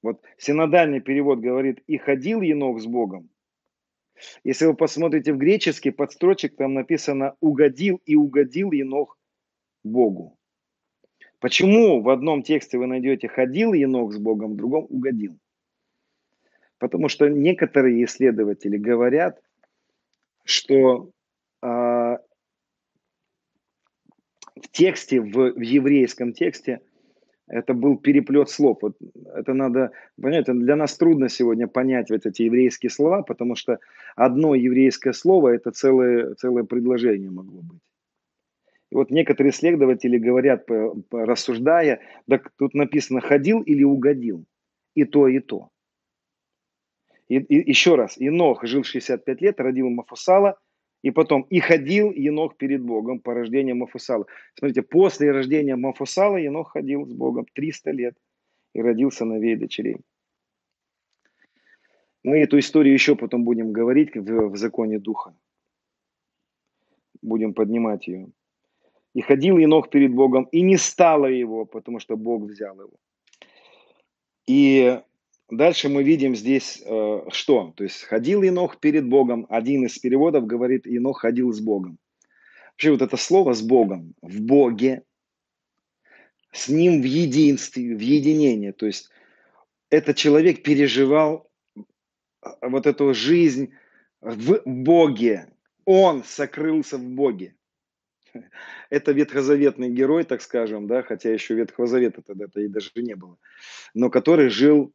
Вот синодальный перевод говорит, и ходил Енох с Богом. Если вы посмотрите в греческий подстрочек, там написано «угодил и угодил Енох Богу». Почему в одном тексте вы найдете «ходил Енох с Богом», в другом «угодил»? Потому что некоторые исследователи говорят, что э, в тексте, в, в еврейском тексте, это был переплет слов. Вот это надо понять, для нас трудно сегодня понять вот эти еврейские слова, потому что одно еврейское слово – это целое, целое предложение могло быть. И вот некоторые исследователи говорят, рассуждая, так тут написано «ходил» или «угодил». И то, и то. И, и еще раз, Инох жил 65 лет, родил Мафусала, и потом и ходил Енох перед Богом по рождению Мафусала. Смотрите, после рождения Мафусала Енох ходил с Богом 300 лет и родил сыновей и дочерей. Мы эту историю еще потом будем говорить в, в законе Духа. Будем поднимать ее. И ходил Енох перед Богом, и не стало его, потому что Бог взял его. И Дальше мы видим здесь э, что? То есть ходил Енох перед Богом. Один из переводов говорит, Енох ходил с Богом. Вообще вот это слово с Богом, в Боге, с Ним в единстве, в единении. То есть этот человек переживал э, вот эту жизнь в Боге. Он сокрылся в Боге. Это ветхозаветный герой, так скажем, да, хотя еще Ветхого Завета тогда-то и даже не было, но который жил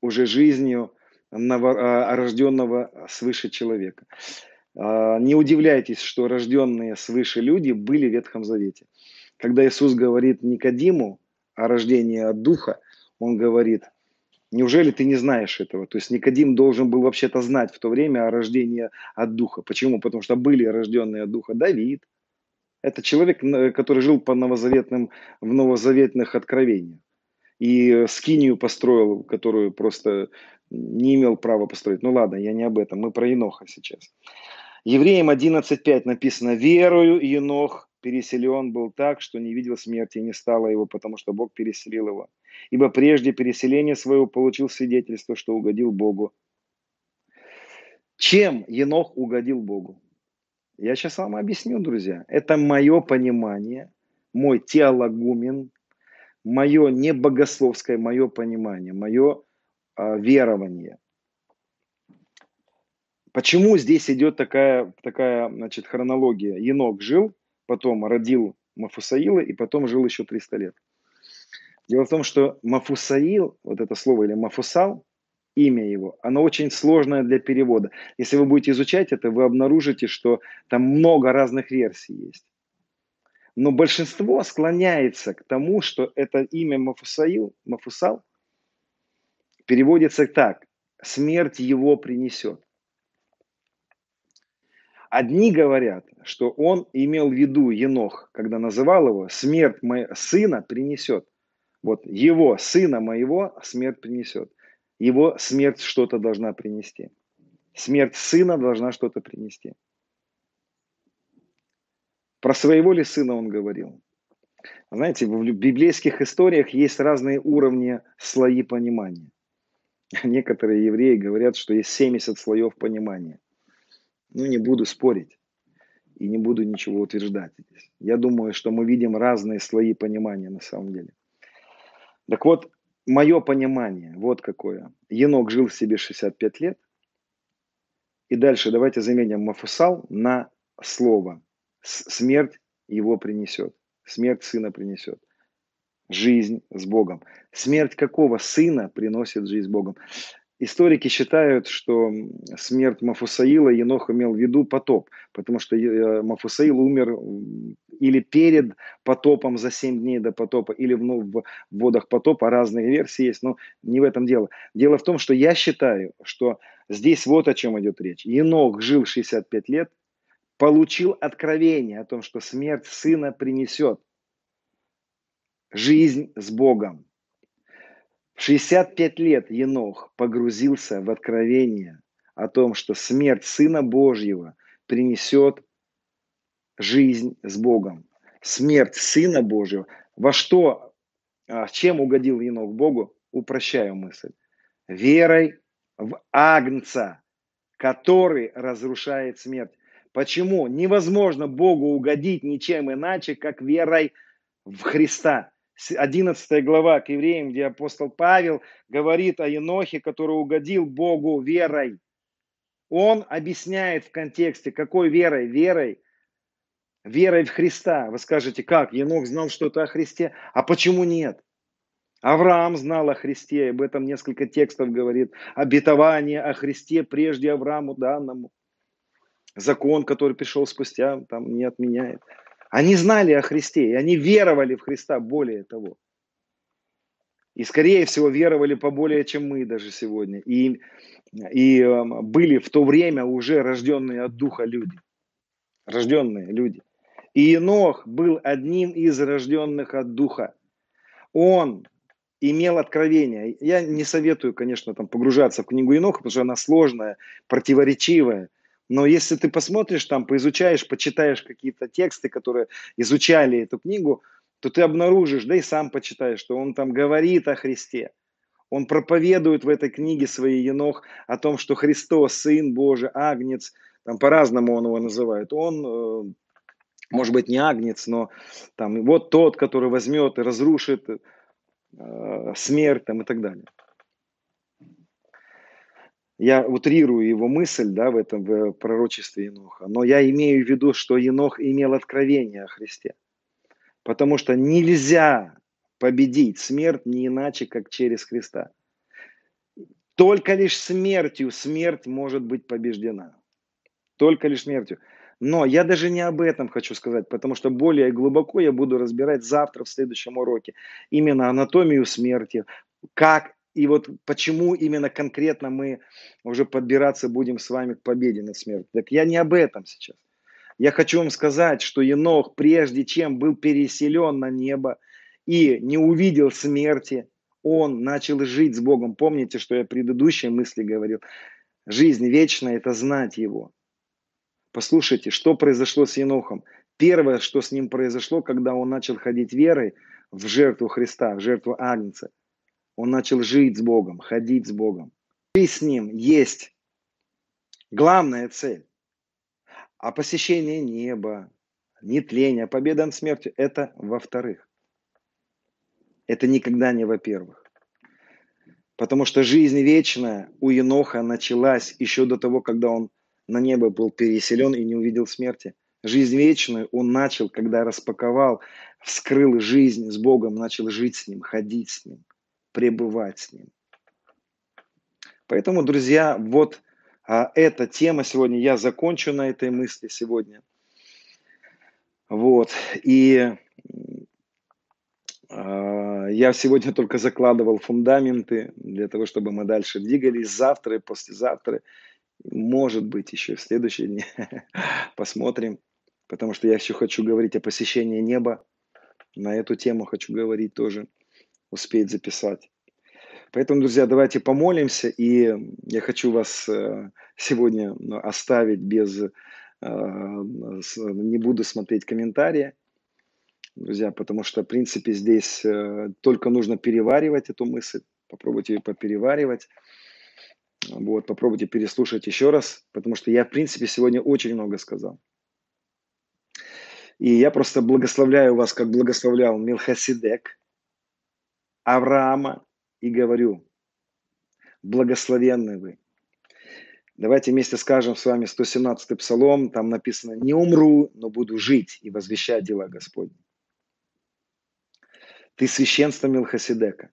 уже жизнью а, свыше человека. А, не удивляйтесь, что рожденные свыше люди были в Ветхом Завете. Когда Иисус говорит Никодиму о рождении от Духа, он говорит, неужели ты не знаешь этого? То есть Никодим должен был вообще-то знать в то время о рождении от Духа. Почему? Потому что были рожденные от Духа Давид. Это человек, который жил по новозаветным, в новозаветных откровениях и скинию построил, которую просто не имел права построить. Ну ладно, я не об этом, мы про Еноха сейчас. Евреям 11.5 написано, «Верою Енох переселен был так, что не видел смерти и не стало его, потому что Бог переселил его. Ибо прежде переселения своего получил свидетельство, что угодил Богу». Чем Енох угодил Богу? Я сейчас вам объясню, друзья. Это мое понимание, мой теологумен, мое не богословское, мое понимание, мое а, верование. Почему здесь идет такая, такая значит, хронология? Енок жил, потом родил Мафусаила и потом жил еще 300 лет. Дело в том, что Мафусаил, вот это слово или Мафусал, имя его, оно очень сложное для перевода. Если вы будете изучать это, вы обнаружите, что там много разных версий есть. Но большинство склоняется к тому, что это имя Мафусаил, Мафусал переводится так. Смерть его принесет. Одни говорят, что он имел в виду Енох, когда называл его, смерть моего сына принесет. Вот его сына моего смерть принесет. Его смерть что-то должна принести. Смерть сына должна что-то принести. Про своего ли сына он говорил? Знаете, в библейских историях есть разные уровни, слои понимания. Некоторые евреи говорят, что есть 70 слоев понимания. Ну, не буду спорить и не буду ничего утверждать здесь. Я думаю, что мы видим разные слои понимания на самом деле. Так вот, мое понимание, вот какое. Енок жил в себе 65 лет. И дальше давайте заменим Мафусал на слово смерть его принесет. Смерть сына принесет. Жизнь с Богом. Смерть какого сына приносит жизнь с Богом? Историки считают, что смерть Мафусаила Енох имел в виду потоп, потому что э, Мафусаил умер или перед потопом за 7 дней до потопа, или ну, в водах потопа, разные версии есть, но не в этом дело. Дело в том, что я считаю, что здесь вот о чем идет речь. Енох жил 65 лет, получил откровение о том, что смерть сына принесет жизнь с Богом. В 65 лет Енох погрузился в откровение о том, что смерть Сына Божьего принесет жизнь с Богом. Смерть Сына Божьего. Во что, а, чем угодил Енох Богу? Упрощаю мысль. Верой в Агнца, который разрушает смерть. Почему? Невозможно Богу угодить ничем иначе, как верой в Христа. 11 глава к евреям, где апостол Павел говорит о Енохе, который угодил Богу верой. Он объясняет в контексте, какой верой? Верой, верой в Христа. Вы скажете, как? Енох знал что-то о Христе? А почему нет? Авраам знал о Христе, об этом несколько текстов говорит. Обетование о Христе прежде Аврааму данному. Закон, который пришел спустя, там не отменяет. Они знали о Христе, и они веровали в Христа более того. И, скорее всего, веровали поболее, чем мы даже сегодня. И и эм, были в то время уже рожденные от Духа люди. Рожденные люди. И Енох был одним из рожденных от Духа. Он имел откровение. Я не советую, конечно, там погружаться в книгу Еноха, потому что она сложная, противоречивая. Но если ты посмотришь там, поизучаешь, почитаешь какие-то тексты, которые изучали эту книгу, то ты обнаружишь, да и сам почитаешь, что он там говорит о Христе. Он проповедует в этой книге своей Енох о том, что Христос, Сын Божий, Агнец, там по-разному он его называет. Он, э, может быть, не Агнец, но там вот тот, который возьмет и разрушит э, смерть там, и так далее. Я утрирую его мысль да, в этом в пророчестве Еноха, но я имею в виду, что Енох имел откровение о Христе. Потому что нельзя победить смерть не иначе, как через Христа. Только лишь смертью смерть может быть побеждена. Только лишь смертью. Но я даже не об этом хочу сказать, потому что более глубоко я буду разбирать завтра в следующем уроке именно анатомию смерти, как и вот почему именно конкретно мы уже подбираться будем с вами к победе над смертью. Так я не об этом сейчас. Я хочу вам сказать, что Енох, прежде чем был переселен на небо, и не увидел смерти, он начал жить с Богом. Помните, что я в предыдущей мысли говорил? Жизнь вечная – это знать Его. Послушайте, что произошло с Енохом. Первое, что с ним произошло, когда он начал ходить верой в жертву Христа, в жертву Агнца. Он начал жить с Богом, ходить с Богом. И с Ним есть главная цель. А посещение неба, нетление, победа над смертью – это во-вторых. Это никогда не во-первых. Потому что жизнь вечная у Еноха началась еще до того, когда он на небо был переселен и не увидел смерти. Жизнь вечную он начал, когда распаковал, вскрыл жизнь с Богом, начал жить с Ним, ходить с Ним, пребывать с Ним. Поэтому, друзья, вот а, эта тема сегодня, я закончу на этой мысли сегодня. Вот, и а, я сегодня только закладывал фундаменты для того, чтобы мы дальше двигались завтра и послезавтра. Может быть, еще в следующие дни. Посмотрим. Потому что я еще хочу говорить о посещении неба. На эту тему хочу говорить тоже. Успеть записать. Поэтому, друзья, давайте помолимся. И я хочу вас э, сегодня ну, оставить без... Э, не буду смотреть комментарии друзья, потому что, в принципе, здесь э, только нужно переваривать эту мысль, попробуйте ее попереваривать, вот, попробуйте переслушать еще раз, потому что я, в принципе, сегодня очень много сказал. И я просто благословляю вас, как благословлял Милхасидек, Авраама, и говорю, благословенны вы. Давайте вместе скажем с вами 117-й псалом, там написано, не умру, но буду жить и возвещать дела Господни. Ты священство Милхасидека.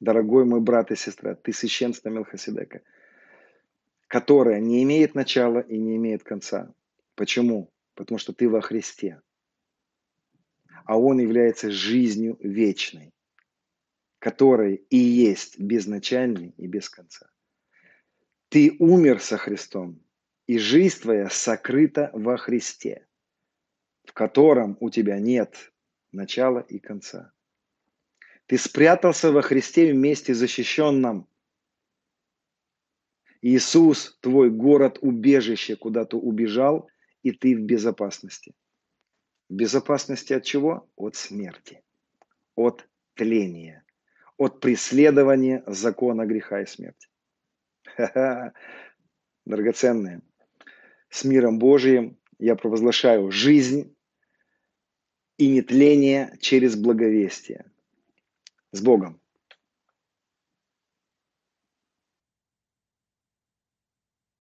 Дорогой мой брат и сестра, ты священство Милхасидека, которое не имеет начала и не имеет конца. Почему? Потому что ты во Христе. а Он является жизнью вечной, которая и есть безначальный и без конца. Ты умер со Христом, и жизнь твоя сокрыта во Христе, в котором у тебя нет начала и конца. Ты спрятался во Христе вместе защищенном. Иисус, твой город, убежище, куда ты убежал, и ты в безопасности. В безопасности от чего? От смерти, от тления, от преследования закона греха и смерти. Ха-ха, драгоценные. С миром Божиим я провозглашаю жизнь и нетление через благовестие. С Богом!